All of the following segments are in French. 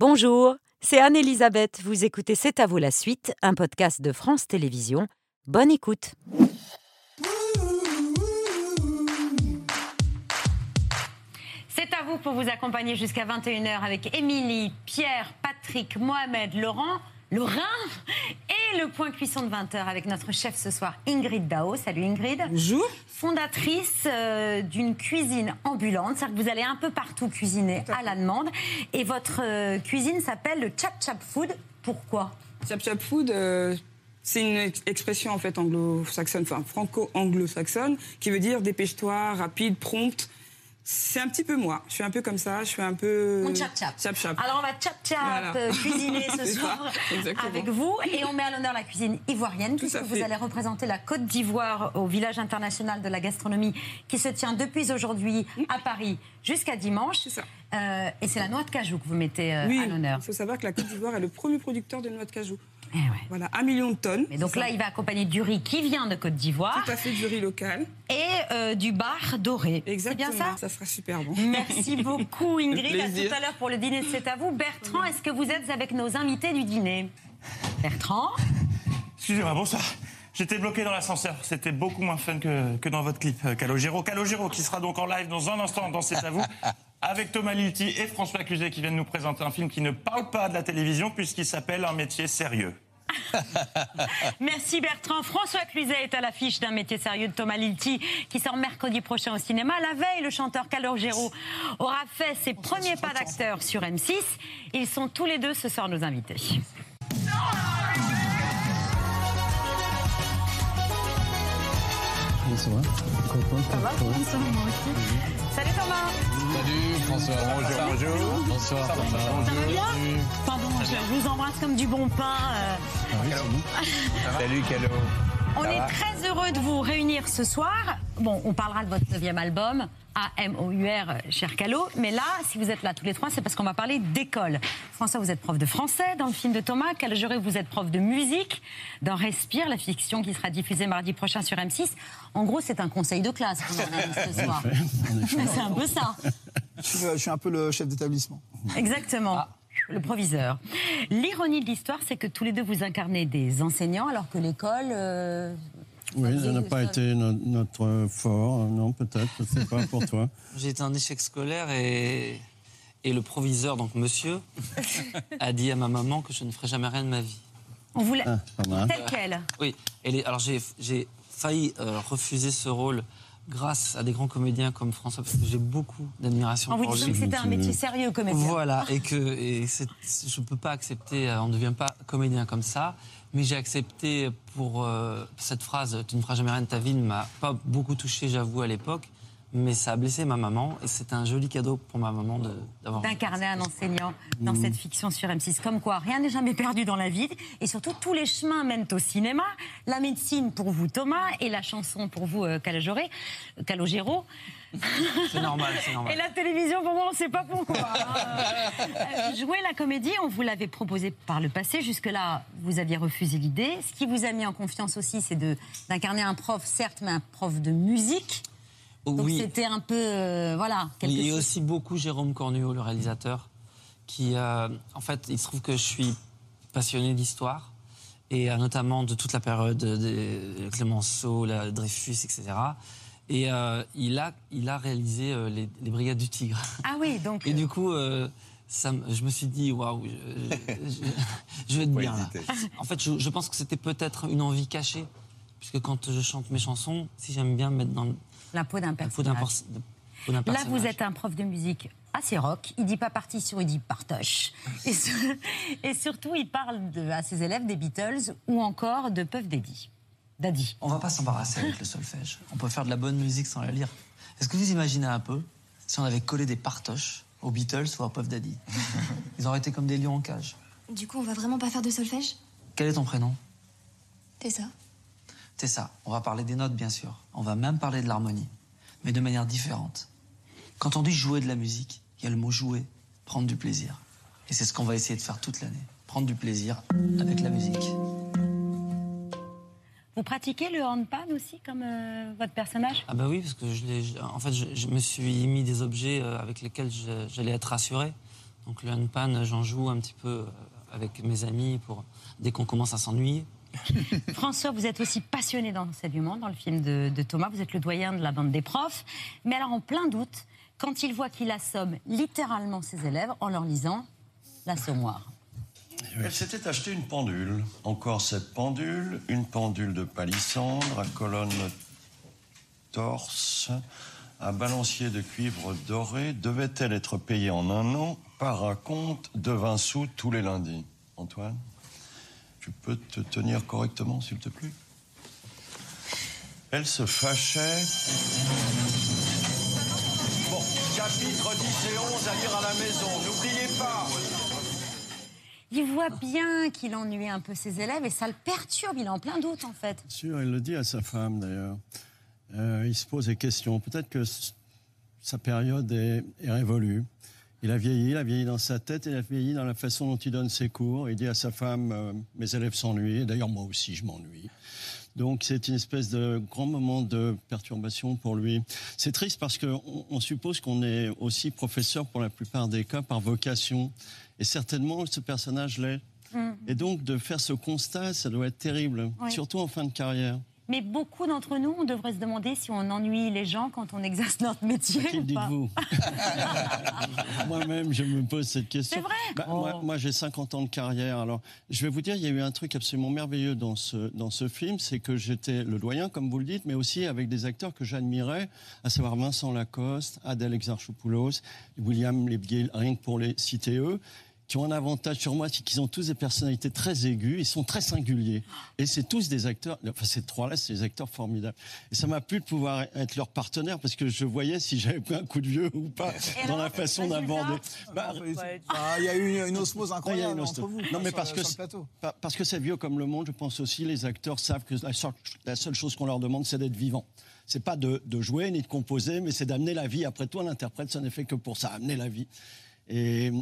Bonjour, c'est Anne-Elisabeth. Vous écoutez C'est à vous la suite, un podcast de France Télévisions. Bonne écoute. C'est à vous pour vous accompagner jusqu'à 21h avec Émilie, Pierre, Patrick, Mohamed, Laurent, Laurent et le point cuisson de 20h avec notre chef ce soir, Ingrid Dao. Salut Ingrid. Bonjour. Fondatrice euh, d'une cuisine ambulante, c'est-à-dire que vous allez un peu partout cuisiner à la demande. Et votre euh, cuisine s'appelle le Chap Chap Food. Pourquoi? Chap Chap Food, euh, c'est une ex- expression en fait anglo-saxonne, enfin franco-anglo-saxonne, qui veut dire dépêche-toi, rapide, prompte. C'est un petit peu moi. Je suis un peu comme ça. Je suis un peu. Mon chap chap. Chap chap. Alors on va chap chap Voilà. euh, cuisiner ce ça, soir avec vous et on met à l'honneur la cuisine ivoirienne Tout puisque vous allez représenter la Côte d'Ivoire au village international de la gastronomie qui se tient depuis aujourd'hui à Paris jusqu'à dimanche. C'est ça. Euh, et c'est la noix de cajou que vous mettez euh, oui, à l'honneur. il faut savoir que la Côte d'Ivoire est le premier producteur de noix de cajou. Eh ouais. Voilà, un million de tonnes. Et donc là, ça. il va accompagner du riz qui vient de Côte d'Ivoire Tout à fait du riz local. et euh, du bar doré. C'est Exactement. bien ça? Ça sera super bon. Merci beaucoup Ingrid. À tout à l'heure pour le dîner, de c'est à vous. Bertrand, est-ce que vous êtes avec nos invités du dîner? Bertrand? Excusez-moi, bonsoir. J'étais bloqué dans l'ascenseur. C'était beaucoup moins fun que, que dans votre clip, euh, Calogero. Calogero qui sera donc en live dans un instant dans C'est à vous, avec Thomas Lilti et François Cluzet qui viennent nous présenter un film qui ne parle pas de la télévision puisqu'il s'appelle Un métier sérieux. Merci Bertrand. François Cluzet est à l'affiche d'un métier sérieux de Thomas Lilti qui sort mercredi prochain au cinéma. La veille, le chanteur Calogero aura fait ses premiers pas d'acteur sur M6. Ils sont tous les deux ce soir nos invités. Bonsoir. Salut Thomas Salut François. Bonjour. Bonjour. Bonsoir. Ça va bien? Pardon, je vous embrasse comme du bon pain. euh, Salut Calo. On est très heureux de vous réunir ce soir. Bon, on parlera de votre neuvième album, A-M-O-U-R, euh, cher Calo. Mais là, si vous êtes là tous les trois, c'est parce qu'on va parler d'école. François, vous êtes prof de français dans le film de Thomas. Calogero, vous êtes prof de musique dans Respire, la fiction qui sera diffusée mardi prochain sur M6. En gros, c'est un conseil de classe qu'on organise ce soir. C'est un peu ça. Je suis, je suis un peu le chef d'établissement. Exactement. Le proviseur. L'ironie de l'histoire, c'est que tous les deux vous incarnez des enseignants, alors que l'école. euh, Oui, ça n'a pas ça- été no- notre fort, euh, non, peut-être, je ne sais pas pour toi. J'ai été un échec scolaire et, et le proviseur, donc monsieur, a dit à ma maman que je ne ferais jamais rien de ma vie. On voulait. Ah. Tel quel. Oui, et les- alors j'ai j'ai failli euh, refuser ce rôle grâce à des grands comédiens comme François, parce que j'ai beaucoup d'admiration On vous pour lui. que c'était un métier sérieux, comédien. Voilà, et que et c'est- je ne peux pas accepter, euh, on ne devient pas comédien comme ça, mais j'ai accepté pour euh, cette phrase, tu ne feras jamais rien de ta vie, ne m'a pas beaucoup touché, j'avoue, à l'époque, mais ça a blessé ma maman, et c'était un joli cadeau pour ma maman d'avoir... d'incarner un enseignant Mmh. dans cette fiction sur M6. Comme quoi, rien n'est jamais perdu dans la vie. Et surtout, tous les chemins mènent au cinéma. La médecine pour vous, Thomas, et la chanson pour vous, euh, Calogero. C'est normal, c'est Et normal. la télévision, pour moi, on ne sait pas pourquoi. hein. Euh, jouer la comédie, on vous l'avait proposé par le passé. Jusque-là, vous aviez refusé l'idée. Ce qui vous a mis en confiance aussi, c'est d'incarner un prof, certes, mais un prof de musique. Donc oui, c'était un peu, euh, voilà, Oui, et chose. aussi beaucoup Jérôme Cornuau, le réalisateur, qui, euh, en fait, il se trouve que je suis passionné d'histoire, et euh, notamment de toute la période de, Clémenceau, la Dreyfus, etc. Et euh, il, a, il a réalisé euh, les, les Brigades du Tigre. Ah oui, donc. Et du coup, euh, ça, je me suis dit, waouh, je, je- je vais être bien là. En fait, je, je pense que c'était peut-être une envie cachée, puisque quand je chante mes chansons, si j'aime bien me mettre dans le la peau d'un peau personnage. Là, vous êtes un prof de musique assez rock. Il dit pas partition, il dit partoche. Et, sur- et surtout, il parle de- à ses élèves des Beatles ou encore de Puff Daddy. Daddy. On va pas s'embarrasser avec le solfège. On peut faire de la bonne musique sans la lire. Est-ce que vous imaginez un peu si on avait collé des partoches aux Beatles ou à Puff Daddy? Ils auraient été comme des lions en cage. Du coup, on va vraiment pas faire de solfège? Quel est ton prénom? C'est ça C'est ça. On va parler des notes, bien sûr. On va même parler de l'harmonie, mais de manière différente. Quand on dit jouer de la musique, il y a le mot jouer, prendre du plaisir. Et c'est ce qu'on va essayer de faire toute l'année. Prendre du plaisir avec la musique. Vous pratiquez le handpan aussi, comme euh, votre personnage? Ah bah oui, parce que je l'ai- je- en fait, je, je me suis mis des objets euh, avec lesquels je- j'allais être rassuré. Donc le handpan, j'en joue un petit peu euh, avec mes amis pour dès qu'on commence à s'ennuyer. François, vous êtes aussi passionné d'enseignement dans le film de, Thomas. Vous êtes le doyen de la bande des profs. Mais alors, en plein doute, quand il voit qu'il assomme littéralement ses élèves en leur lisant l'assommoir. Elle s'était acheté une pendule. Encore cette pendule, une pendule de palissandre à colonne torse, à balancier de cuivre doré. Devait-elle être payée en un an? Par un compte de 20 sous tous les lundis Antoine, tu peux te tenir correctement, s'il te plaît Elle se fâchait. Bon, chapitre 10 et 11 à lire à la maison. N'oubliez pas Il voit bien qu'il ennuie un peu ses élèves et ça le perturbe. Il est en plein doute, en fait. Bien sûr, il le dit à sa femme d'ailleurs. Euh, il se pose des questions. Peut-être que sa période est, est révolue. Il a vieilli, il a vieilli dans sa tête, il a vieilli dans la façon dont il donne ses cours. Il dit à sa femme euh, Mes élèves s'ennuient, d'ailleurs moi aussi je m'ennuie. Donc c'est une espèce de grand moment de perturbation pour lui. C'est triste parce qu'on on suppose qu'on est aussi professeur pour la plupart des cas par vocation. Et certainement ce personnage l'est. Et donc de faire ce constat, ça doit être terrible, Oui. surtout en fin de carrière. Mais beaucoup d'entre nous, on devrait se demander si on ennuie les gens quand on exerce notre métier. Qui dites-vous Moi-même, je me pose cette question. C'est vrai Bah, Oh. Moi, moi, j'ai 50 ans de carrière. Alors, je vais vous dire, il y a eu un truc absolument merveilleux dans ce, dans ce film, c'est que j'étais le doyen, comme vous le dites, mais aussi avec des acteurs que j'admirais, à savoir Vincent Lacoste, Adèle Exarchopoulos, William Lebguil, rien que pour les citer eux qui ont un avantage sur moi, c'est qu'ils ont tous des personnalités très aiguës, ils sont très singuliers. Et c'est tous des acteurs, enfin ces trois-là, c'est des acteurs formidables. Et ça m'a plu de pouvoir être leur partenaire parce que je voyais si j'avais pris un coup de vieux ou pas Et dans alors, la façon d'aborder. Bah, Ah, Il y a eu une, une osmose incroyable une entre osmose. vous. Non, mais parce le- que c'est- plateau. Pa- Parce que c'est vieux comme le monde, je pense aussi les acteurs savent que la seule, la seule chose qu'on leur demande, c'est d'être vivant. C'est pas de, de jouer ni de composer, mais c'est d'amener la vie. Après toi, l'interprète, ça n'est fait que pour ça, amener la vie. Et,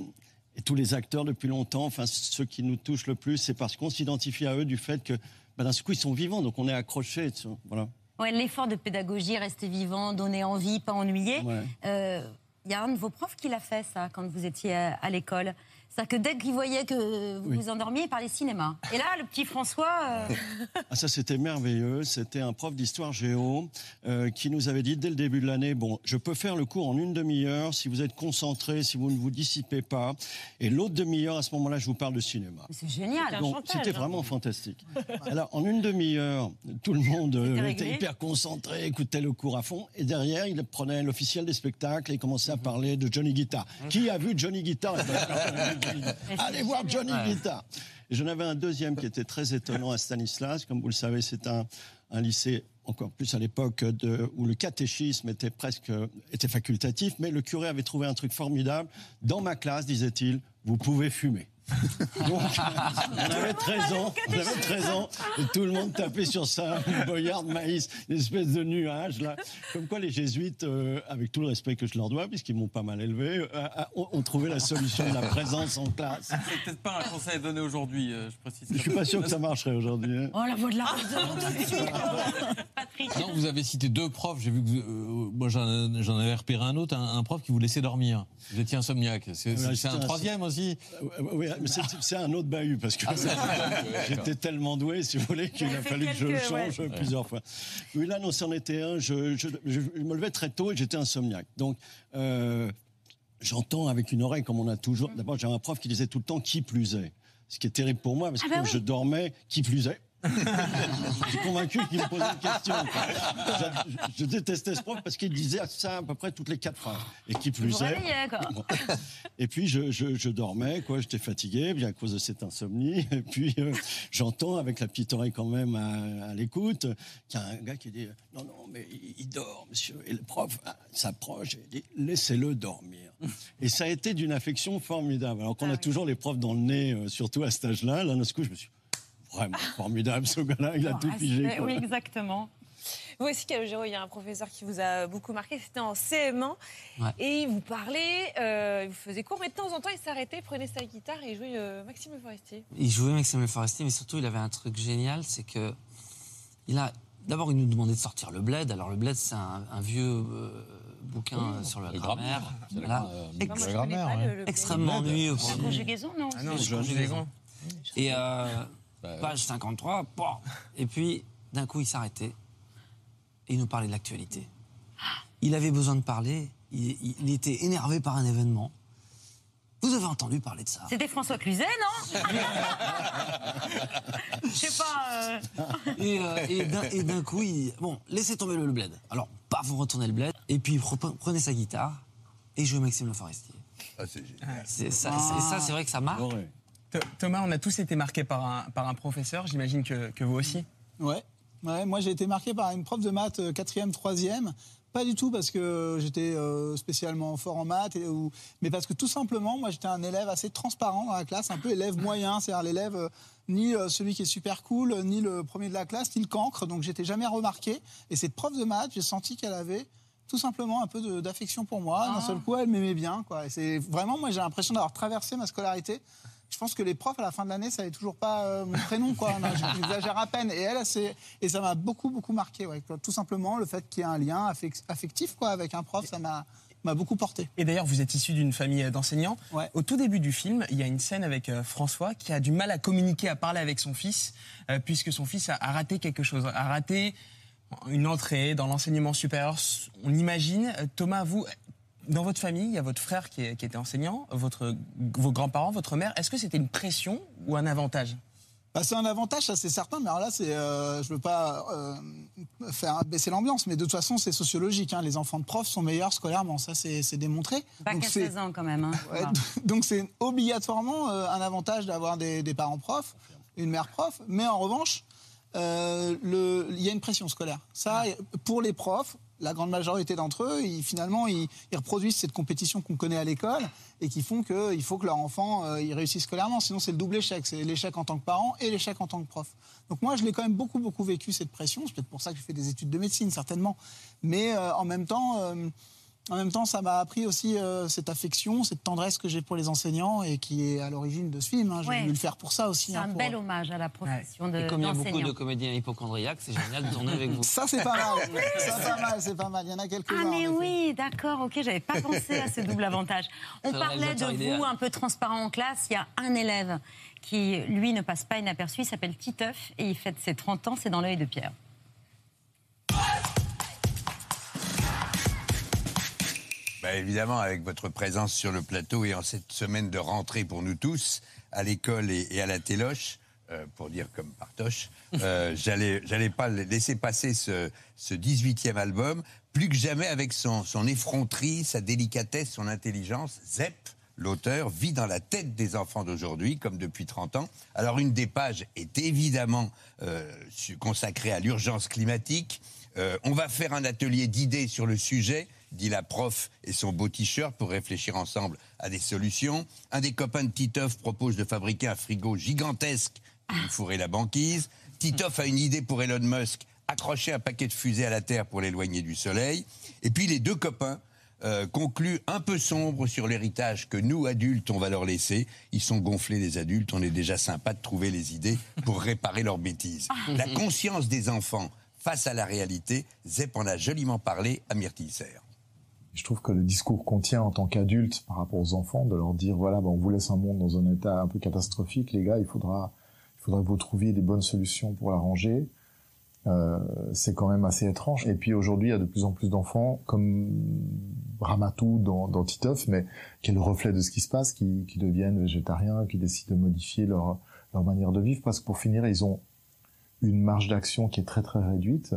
et tous les acteurs depuis longtemps, enfin ceux qui nous touchent le plus, c'est parce qu'on s'identifie à eux du fait que bah, d'un coup ils sont vivants, donc on est accroché. Voilà. Ouais, L'effort de pédagogie, rester vivant, donner envie, pas ennuyer. Ouais. Euh, Il y a un de vos profs qui l'a fait, ça, quand vous étiez à, à l'école? C'est-à-dire que dès qu'il voyait que vous Oui. vous endormiez, il parlait cinéma. Et là, le petit François. euh, Ah, ça, c'était merveilleux. C'était un prof d'histoire géo euh, qui nous avait dit dès le début de l'année, bon, je peux faire le cours en une demi-heure si vous êtes concentré, si vous ne vous dissipez pas. Et l'autre demi-heure, à ce moment-là, je vous parle de cinéma. c'est génial. Donc, c'était vraiment fantastique. Alors, en une demi-heure, tout le monde euh, était hyper concentré, écoutait le cours à fond. Et derrière, il prenait l'officiel des spectacles et commençait à parler de Johnny Guitar. Qui a vu Johnny Guitar Allez voir Johnny Guitar. Et j'en avais un deuxième qui était très étonnant à Stanislas. Comme vous le savez, c'est un, un lycée encore plus à l'époque où le catéchisme était presque était facultatif, mais le curé avait trouvé un truc formidable. Dans ma classe, disait-il, vous pouvez fumer. Donc, on avait 13 ans, on avait 13 ans, et tout le monde tapait sur ça, une boyarde maïs, une espèce de nuage, là. Comme quoi les jésuites, euh, avec tout le respect que je leur dois, puisqu'ils m'ont pas mal élevé, euh, euh, ont, ont trouvé la solution de la présence en classe. C'est peut-être pas un conseil à donner aujourd'hui, euh, je précise. Je suis pas sûr que ça marcherait aujourd'hui. hein. Oh, la voix de la. Patrick. Non, vous avez cité deux profs. J'ai vu que euh, moi j'en avais repéré un autre, un, un prof qui vous laissait dormir. Vous étiez insomniaque. C'est c'est c'était un troisième aussi. Oui, c'est- c'est un autre bahut parce que j'étais tellement doué, si vous voulez, qu'il a fallu que je change plusieurs fois. Oui, là, non, c'en était un. Je, je- je- je me levais très tôt et j'étais insomniaque. Donc, euh, j'entends avec une oreille, comme on a toujours. D'abord, j'avais un prof qui disait tout le temps qui plus est. Ce qui est terrible pour moi, parce que Ah bah quand oui. je dormais, qui plus est. je suis convaincu qu'il me posait une question. Je, détestais ce prof parce qu'il disait ça à peu près toutes les quatre phrases. Et qui plus est. Et puis je, je, je dormais, quoi. J'étais fatigué, bien à cause de cette insomnie. Et puis euh, j'entends avec la petite oreille quand même à, à l'écoute qu'il y a un gars qui dit non non mais il, dort, monsieur. Et le prof ah, s'approche et dit laissez-le dormir. Et ça a été d'une affection formidable. Alors qu'on a toujours les profs dans le nez, euh, surtout à cet âge-là. Là, d'un coup, je me suis vraiment formidable. Ce gars-là, il a tout pigé. Quoi. Oui, exactement. Vous aussi, Calogero, il y a un professeur qui vous a beaucoup marqué, c'était en CM1. Ouais. Et il vous parlait, euh, il vous faisait cours, mais de temps en temps, il s'arrêtait, prenait sa guitare et jouait euh, Maxime Le Forestier. Il jouait Maxime Le Forestier, mais surtout, il avait un truc génial, c'est que il a d'abord il nous demandait de sortir le bled. Alors le bled, c'est un, un vieux euh, bouquin Oui, euh, sur la le grammaire. la Ex- grammaire, connais pas ouais. le- le Extrêmement ennuyeux. La conjugaison, non Ah non, C'est la conjugaison. Et euh, page 53, bon. et puis d'un coup il s'arrêtait et il nous parlait de l'actualité. Il avait besoin de parler, il, il était énervé par un événement. Vous avez entendu parler de ça C'était François Cluzet, non Je sais pas. euh, Et, euh, et d'un- coup, il... Bon, laissez tomber le, le bled. Alors, paf, vous retournez le bled, et puis prenez sa guitare et jouez Maxime Le Forestier. C'est ça, c'est- ça, c'est vrai que ça marque. Th- Thomas, on a tous été marqués par un, par un professeur, j'imagine que, que vous aussi. Ouais. ouais moi, j'ai été marqué par une prof de maths euh, quatrième, troisième. Pas du tout parce que j'étais euh, spécialement fort en maths, et- ou- mais parce que tout simplement, moi, j'étais un élève assez transparent dans la classe, un peu élève moyen, c'est-à-dire l'élève euh, ni celui qui est super cool, ni le premier de la classe, ni le cancre. Donc, j'étais jamais remarqué. Et cette prof de maths, j'ai senti qu'elle avait tout simplement un peu d'affection pour moi. D'un seul coup, elle m'aimait bien. Quoi. Et c'est vraiment, moi, j'ai l'impression d'avoir traversé ma scolarité. Je pense que les profs à la fin de l'année savaient toujours pas euh, mon prénom, quoi. J'exagère à peine. Et elle, et ça m'a beaucoup, beaucoup marqué. Ouais. Tout simplement, le fait qu'il y ait un lien affec- affectif, quoi, avec un prof, ça m'a m'a beaucoup porté. Et d'ailleurs, vous êtes issu d'une famille d'enseignants. Au tout début du film, il y a une scène avec euh, François qui a du mal à communiquer, à parler avec son fils, euh, puisque son fils a, a raté quelque chose, a raté une entrée dans l'enseignement supérieur. On imagine, Euh, Thomas, vous, dans votre famille, il y a votre frère qui, est- qui était enseignant, votre, vos grands-parents, votre mère. Est-ce que c'était une pression ou un avantage? Bah, c'est un avantage, ça c'est certain, mais alors là, c'est, euh, je veux pas euh, faire baisser l'ambiance, mais de toute façon, c'est sociologique. hein. Les enfants de profs sont meilleurs scolairement, ça c'est démontré. Pas qu'à c'est- 16 ans quand même. hein. Ouais, donc c'est obligatoirement euh, un avantage d'avoir des, des parents profs, une mère prof, mais en revanche, euh, il y a une pression scolaire. Ça, pour les profs, la grande majorité d'entre eux, finalement, ils, reproduisent cette compétition qu'on connaît à l'école et qui font qu'il faut que leur enfant euh, réussisse scolairement. Sinon, c'est le double échec. C'est l'échec en tant que parent et l'échec en tant que prof. Donc moi, je l'ai quand même beaucoup, beaucoup vécu, cette pression. C'est peut-être pour ça que j'ai fait des études de médecine, certainement. Mais euh, en même temps... euh, en même temps, ça m'a appris aussi euh, cette affection, cette tendresse que j'ai pour les enseignants et qui est à l'origine de ce film. hein. J'ai Ouais. voulu le faire pour ça aussi. C'est hein, un pour- bel hommage à la profession de Et comme il y a beaucoup de comédiens hypochondriaques, c'est génial de tourner avec vous. Ça, c'est pas mal. ça, c'est pas mal, c'est pas mal. Il y en a quelques-uns. Ah mais oui, d'accord, ok, j'avais pas pensé à ce double avantage. On parlait de vous idéal. un peu transparent en classe. Il y a un élève qui, lui, ne passe pas inaperçu. Il s'appelle Titeuf et il fête ses 30 ans. C'est dans l'œil de Pierre. Bah, évidemment, avec votre présence sur le plateau et en cette semaine de rentrée pour nous tous, à l'école et, et à la téloche, euh, pour dire comme Partoche, euh, j'allais, pas laisser passer ce, ce 18e album, plus que jamais avec son, son effronterie, sa délicatesse, son intelligence. Zep, l'auteur, vit dans la tête des enfants d'aujourd'hui, comme depuis 30 ans. Alors, une des pages est évidemment euh, consacrée à l'urgence climatique. Euh, on va faire un atelier d'idées sur le sujet, dit la prof et son beau t-shirt pour réfléchir ensemble à des solutions. Un des copains de Titoff propose de fabriquer un frigo gigantesque pour fourrer la banquise. Titoff a une idée pour Elon Musk, accrocher un paquet de fusées à la Terre pour l'éloigner du Soleil. Et puis les deux copains euh, concluent un peu sombre sur l'héritage que nous, adultes, on va leur laisser. Ils sont gonflés, les adultes. On est déjà sympa de trouver les idées pour réparer leurs bêtises. La conscience des enfants face à la réalité, Zep en a joliment parlé à Myrtille Serre. Je trouve que le discours qu'on tient en tant qu'adulte par rapport aux enfants, de leur dire voilà, ben, on vous laisse un monde dans un état un peu catastrophique, les gars, il faudra, que vous trouviez des bonnes solutions pour l'arranger. Euh, c'est quand même assez étrange. Et puis aujourd'hui, il y a de plus en plus d'enfants comme Ramatou dans, Titeuf, mais qui est le reflet de ce qui se passe, qui, deviennent végétariens, qui décident de modifier leur manière de vivre, parce que pour finir, ils ont une marge d'action qui est très très réduite,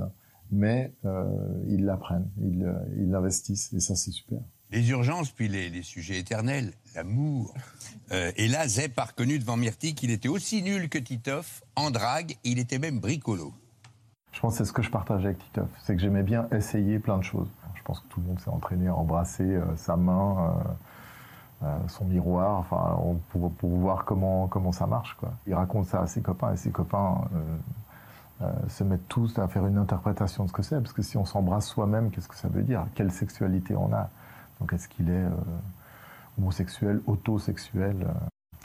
mais euh, ils l'apprennent, ils euh, ils l'investissent, et ça c'est super. Les urgences, puis les, les sujets éternels, l'amour. Euh, et là, Zep a reconnu devant Myrtille qu'il était aussi nul que Titoff, en drague, il était même bricolo. Je pense que c'est ce que je partage avec Titoff, c'est que j'aimais bien essayer plein de choses. Je pense que tout le monde s'est entraîné à embrasser euh, sa main, euh, son miroir, enfin, pour voir comment, comment ça marche. Quoi. Il raconte ça à ses copains, et ses copains euh, se mettent tous à faire une interprétation de ce que c'est, parce que si on s'embrasse soi-même, qu'est-ce que ça veut dire? Quelle sexualité on a? Donc est-ce qu'il est euh, homosexuel, autosexuel euh,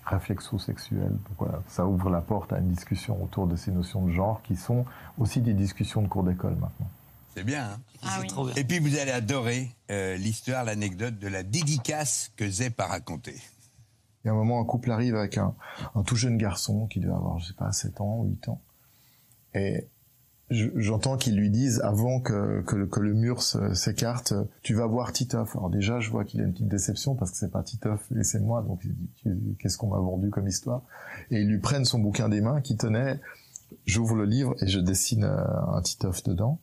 réflexo-sexuel? Donc voilà, ça ouvre la porte à une discussion autour de ces notions de genre qui sont aussi des discussions de cours d'école maintenant. C'est bien, hein? Ah oui. trop bien. Et puis vous allez adorer euh, l'histoire, l'anecdote de la dédicace que Zep a racontée. Il y a un moment, un couple arrive avec un, un tout jeune garçon qui doit avoir, je sais pas, 7 ans ou 8 ans. Et je- j'entends qu'ils lui disent, avant que, que, le- que le mur s'écarte, tu vas voir Titoff. Alors déjà, je vois qu'il a une petite déception parce que c'est pas Titoff, laissez-moi. Donc, qu'est-ce qu'on m'a vendu comme histoire? Et ils lui prennent son bouquin des mains qui tenait, j'ouvre le livre et je dessine euh, un Titoff dedans.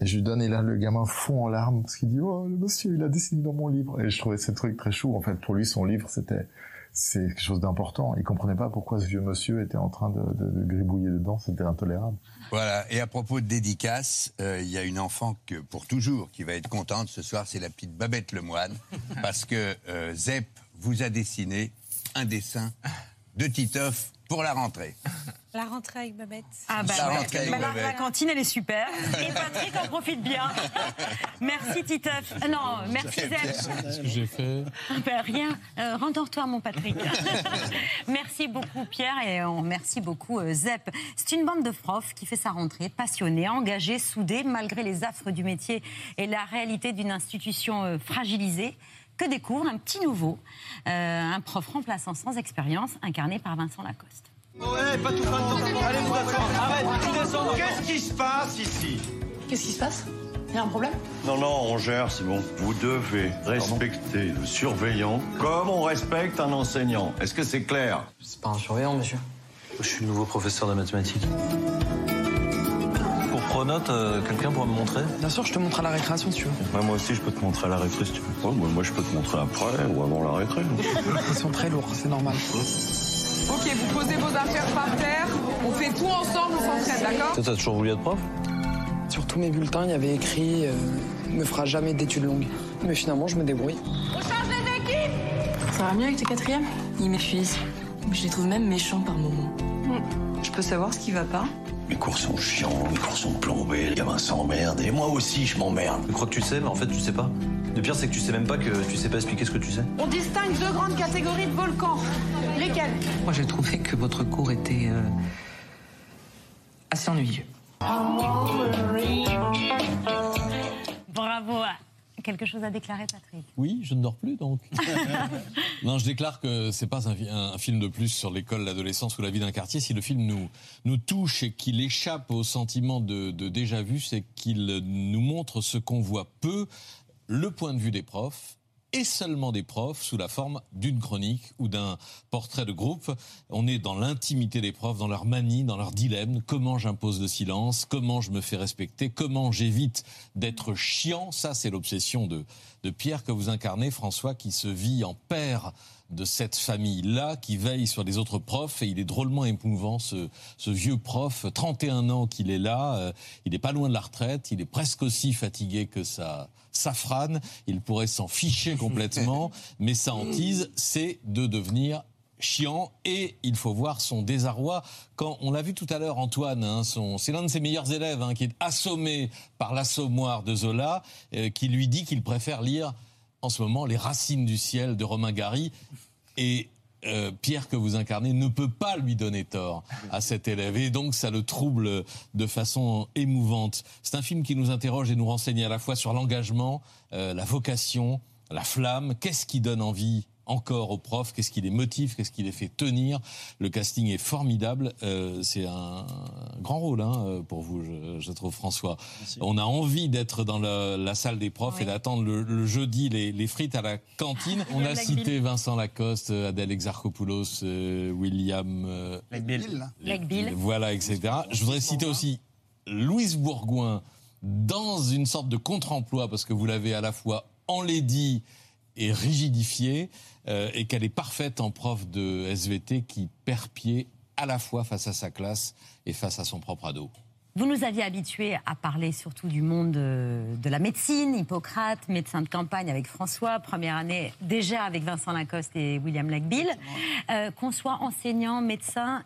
Et je lui donne, et là, le gamin fond en larmes, parce qu'il dit, oh, le monsieur, il a dessiné dans mon livre. Et je trouvais ce truc très chou. En fait, pour lui, son livre, c'était, c'est quelque chose d'important. Il comprenait pas pourquoi ce vieux monsieur était en train de, de, de gribouiller dedans. C'était intolérable. Voilà. Et à propos de dédicace, euh, il y a une enfant que pour toujours qui va être contente ce soir, c'est la petite Babette Lemoine, parce que euh, Zep vous a dessiné un dessin de Titoff pour la rentrée. La rentrée avec Babette. Ah bah, La ouais. rentrée avec Bah, la, Babette. la cantine, elle est super. Et Patrick en profite bien. merci Titeuf. Euh, Non, merci Zep. Qu'est-ce que j'ai fait? Ben, rien. Euh, Rendors-toi, mon Patrick. merci beaucoup, Pierre, et on remercie beaucoup euh, Zep. C'est une bande de profs qui fait sa rentrée, passionnée, engagée, soudée, malgré les affres du métier et la réalité d'une institution euh, fragilisée. Que découvre un petit nouveau, euh, un prof remplaçant sans expérience, incarné par Vincent Lacoste. Ouais, pas tout maintenant. Allez, vous asseoir. Arrête, tu descends. Qu'est-ce qui se passe ici? Qu'est-ce qui se passe? Il y a un problème? Non, non, on gère, c'est bon. Vous devez respecter le surveillant comme on respecte un enseignant. Est-ce que c'est clair? C'est pas un surveillant, monsieur. Je suis le nouveau professeur de mathématiques. Pronote, euh, quelqu'un pourra me montrer? Bien sûr, je te montre à la récréation si tu veux. Ouais, Moi aussi, je peux te montrer à la récré si tu veux. Ouais, moi, moi, je peux te montrer après ou avant la récré. Ils sont très lourds, c'est normal. Ok, vous posez vos affaires par terre, on fait tout ensemble, on s'entraide, d'accord? T'as toujours voulu être prof? Sur tous mes bulletins, il y avait écrit euh, ne fera jamais d'études longues. Mais finalement, je me débrouille. On change les équipes Ça va mieux avec tes quatrièmes? Ils m'épuisent. Je les trouve même méchants par moments. Je peux savoir ce qui va pas? Mes cours sont chiants, mes cours sont plombés, les gamins s'emmerdent, et moi aussi, je m'emmerde. Je crois que tu sais, mais en fait, tu sais pas. Le pire, c'est que tu sais même pas que tu sais pas expliquer ce que tu sais. On distingue deux grandes catégories de volcans. Lesquelles? Moi, j'ai trouvé que votre cours était euh, assez ennuyeux. Quelque chose à déclarer, Patrick? Oui, je ne dors plus donc. non, je déclare que c'est pas un, fi- un film de plus sur l'école, l'adolescence ou la vie d'un quartier. Si le film nous, nous touche et qu'il échappe au sentiment de déjà vu, c'est qu'il nous montre ce qu'on voit peu, le point de vue des profs et seulement des profs sous la forme d'une chronique ou d'un portrait de groupe. On est dans l'intimité des profs, dans leur manie, dans leurs dilemmes. Comment j'impose le silence? Comment je me fais respecter? Comment j'évite d'être chiant? Ça, c'est l'obsession de, de Pierre que vous incarnez, François, qui se vit en père de cette famille-là, qui veille sur les autres profs. Et il est drôlement émouvant, ce, ce vieux prof, 31 ans qu'il est là. euh, il n'est pas loin de la retraite. Il est presque aussi fatigué que sa safrane. Il pourrait s'en ficher complètement. mais sa hantise, c'est de devenir chiant et il faut voir son désarroi quand on l'a vu tout à l'heure Antoine hein, c'est l'un de ses meilleurs élèves hein, qui est assommé par l'assommoir de Zola euh, qui lui dit qu'il préfère lire en ce moment les racines du ciel de Romain Gary et euh, Pierre que vous incarnez ne peut pas lui donner tort à cet élève et donc ça le trouble de façon émouvante. C'est un film qui nous interroge et nous renseigne à la fois sur l'engagement, euh, la vocation, la flamme, qu'est-ce qui donne envie encore aux profs, qu'est-ce qui les motive, qu'est-ce qui les fait tenir. Le casting est formidable, euh, c'est un grand rôle hein, euh, pour vous, je, je trouve François. On a envie d'être dans la, la salle des profs et d'attendre le, le jeudi les, les frites à la cantine. On a cité Bill. Vincent Lacoste, euh, Adèle Exarchopoulos, euh, William euh, Black Bill. voilà, etc. Je voudrais citer aussi Louise Bourgoin dans une sorte de contre-emploi, parce que vous l'avez à la fois enlaidie et rigidifiée, euh, et qu'elle est parfaite en prof de SVT qui perd pied à la fois face à sa classe et face à son propre ado. Vous nous aviez habitués à parler surtout du monde de la médecine, Hippocrate, médecin de campagne avec François, première année déjà avec Vincent Lacoste et William Lackbill. Euh, Qu'on soit enseignant, médecin,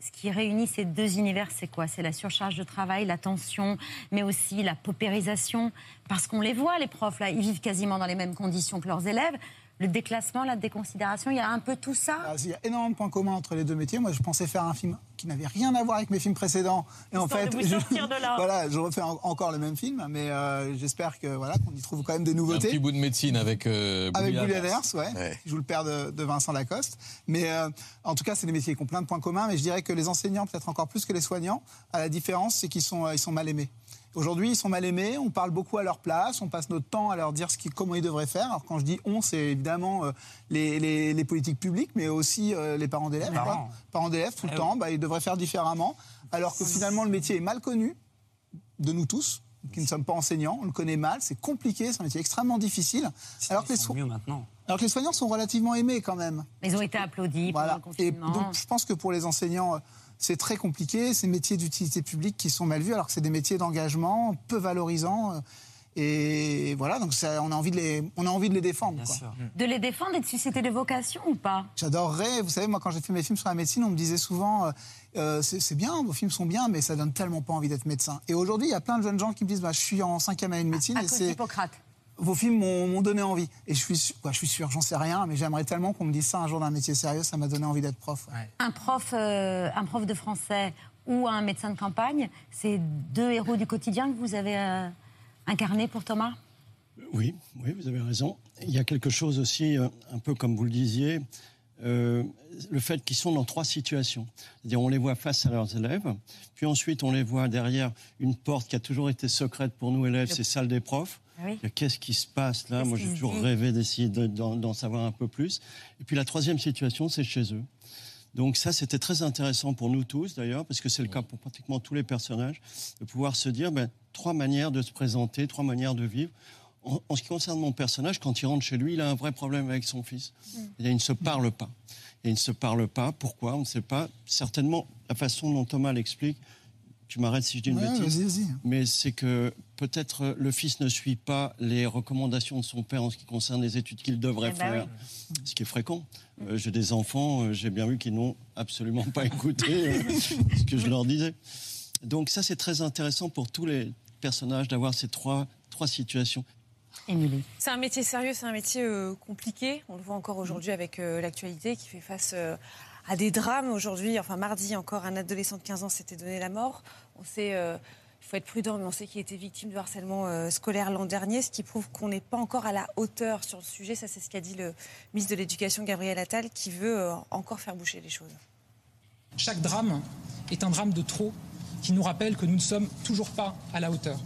ce qui réunit ces deux univers, c'est quoi? C'est la surcharge de travail, la tension, mais aussi la paupérisation. Parce qu'on les voit, les profs, là, ils vivent quasiment dans les mêmes conditions que leurs élèves. Le déclassement, la déconsidération, il y a un peu tout ça? Ah, Il y a énormément de points communs entre les deux métiers. Moi, je pensais faire un film qui n'avait rien à voir avec mes films précédents. Et en fait, de vous sortir de là. voilà, je refais en- encore le même film, mais euh, j'espère que voilà qu'on y trouve quand même des Un nouveautés. petit bout de médecine avec euh, Avec. Aders, ouais, qui joue le père de, de Vincent Lacoste. Mais euh, en tout cas, c'est des métiers qui ont plein de points communs. Mais je dirais que les enseignants, peut-être encore plus que les soignants, à la différence, c'est qu'ils sont, euh, ils sont mal aimés. Aujourd'hui, ils sont mal aimés, on parle beaucoup à leur place, on passe notre temps à leur dire ce comment ils devraient faire. Alors quand je dis on, c'est évidemment euh, les, les- les politiques publiques, mais aussi euh, les parents d'élèves. Les parents. d'élèves, tout le Eh temps, bah, ils devraient faire différemment. Alors que finalement, le métier est mal connu de nous tous, qui ne sommes pas enseignants, on le connaît mal, c'est compliqué, c'est un métier extrêmement difficile. Alors que les so- mieux maintenant. alors que les soignants sont relativement aimés quand même. Ils ont été applaudis Voilà. pendant le Et donc, je pense que pour les enseignants, euh, c'est très compliqué. Ces métiers d'utilité publique qui sont mal vus, alors que c'est des métiers d'engagement, peu valorisants. euh, Et voilà, donc ça, on, a envie de les, on a envie de les défendre. quoi. De les défendre et de susciter des vocations ou pas? J'adorerais, vous savez, moi quand j'ai fait mes films sur la médecine, on me disait souvent, euh, euh, c'est bien, vos films sont bien, mais ça donne tellement pas envie d'être médecin. Et aujourd'hui, il y a plein de jeunes gens qui me disent, bah, je suis en cinquième année de médecine À et c'est d'Hippocrate. Vos films m'ont donné envie. Et je suis, sûr- quoi, je suis sûr, j'en sais rien, mais j'aimerais tellement qu'on me dise ça un jour d'un métier sérieux, ça m'a donné envie d'être prof. ouais. Un prof, euh, un prof de français ou un médecin de campagne, c'est deux héros du quotidien que vous avez euh, incarnés pour Thomas? Oui, oui, vous avez raison. Il y a quelque chose aussi, euh, un peu comme vous le disiez, euh, le fait qu'ils sont dans trois situations. C'est-à-dire, on les voit face à leurs élèves, puis ensuite, on les voit derrière une porte qui a toujours été secrète pour nous élèves, c'est salle des profs. Oui. Qu'est-ce qui se passe là? Moi, j'ai toujours rêvé d'essayer de- d'en savoir un peu plus. Et puis la troisième situation, c'est chez eux. Donc ça, c'était très intéressant pour nous tous, d'ailleurs, parce que c'est le cas pour pratiquement tous les personnages, de pouvoir se dire, ben, trois manières de se présenter, trois manières de vivre. En, en ce qui concerne mon personnage, quand il rentre chez lui, il a un vrai problème avec son fils. Et il ne se parle pas. Et il ne se parle pas. Pourquoi? On ne sait pas. Certainement, la façon dont Thomas l'explique, tu m'arrêtes si je dis une Ouais, bêtise, mais c'est que peut-être euh, le fils ne suit pas les recommandations de son père en ce qui concerne les études qu'il devrait Eh ben faire, ce qui est fréquent. Euh, j'ai des enfants, euh, j'ai bien vu qu'ils n'ont absolument pas écouté euh, ce que je leur disais. Donc ça, c'est très intéressant pour tous les personnages d'avoir ces trois, trois situations. C'est un métier sérieux, c'est un métier euh, compliqué. On le voit encore aujourd'hui avec euh, l'actualité qui fait face euh, à des drames. Aujourd'hui, enfin mardi encore, un adolescent de 15 ans s'était donné la mort. On sait, euh, faut être prudent, mais on sait qu'il était victime de harcèlement euh, scolaire l'an dernier, ce qui prouve qu'on n'est pas encore à la hauteur sur le sujet. Ça, c'est ce qu'a dit le ministre de l'Éducation, Gabriel Attal, qui veut euh, encore faire boucher les choses. Chaque drame est un drame de trop qui nous rappelle que nous ne sommes toujours pas à la hauteur.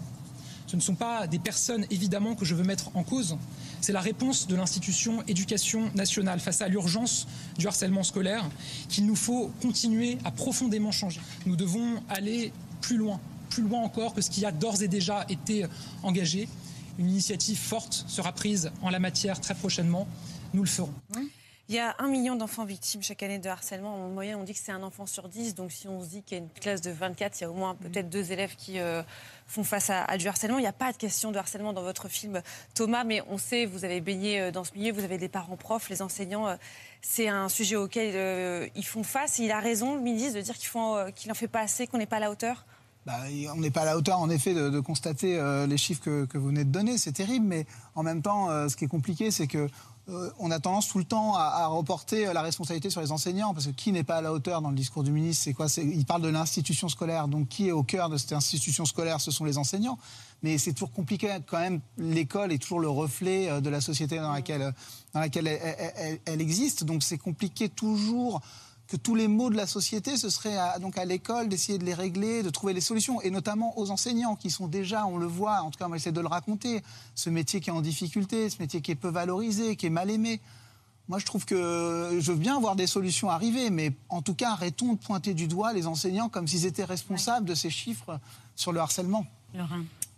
Ce ne sont pas des personnes, évidemment, que je veux mettre en cause. C'est la réponse de l'institution éducation nationale face à l'urgence du harcèlement scolaire qu'il nous faut continuer à profondément changer. Nous devons aller plus loin, plus loin encore que ce qui a d'ores et déjà été engagé. Une initiative forte sera prise en la matière très prochainement. Nous le ferons. Il y a un million d'enfants victimes chaque année de harcèlement. En moyenne, on dit que c'est un enfant sur dix. Donc, si on se dit qu'il y a une classe de 24, il y a au moins peut-être deux élèves qui euh, font face à, du harcèlement. Il n'y a pas de question de harcèlement dans votre film, Thomas, mais on sait, vous avez baigné euh, dans ce milieu, vous avez des parents profs, les enseignants. euh, c'est un sujet auquel ils font face. Il a raison, le ministre, de dire qu'il n'en fait pas assez, qu'on n'est pas à la hauteur. Bah, on n'est pas à la hauteur, en effet, de, constater euh, les chiffres que, vous venez de donner. C'est terrible, mais en même temps, euh, ce qui est compliqué, c'est que euh, on a tendance tout le temps à, reporter la responsabilité sur les enseignants, parce que qui n'est pas à la hauteur dans le discours du ministre C'est quoi? Il parle de l'institution scolaire, donc qui est au cœur de cette institution scolaire? Ce sont les enseignants. Mais c'est toujours compliqué quand même. L'école est toujours le reflet de la société dans laquelle, elle existe. Donc c'est compliqué toujours que tous les maux de la société, ce serait à, donc à l'école d'essayer de les régler, de trouver les solutions, et notamment aux enseignants qui sont déjà, on le voit, en tout cas on va essayer de le raconter, ce métier qui est en difficulté, ce métier qui est peu valorisé, qui est mal aimé. Moi, je trouve que je veux bien voir des solutions arriver, mais en tout cas, arrêtons de pointer du doigt les enseignants comme s'ils étaient responsables de ces chiffres sur le harcèlement.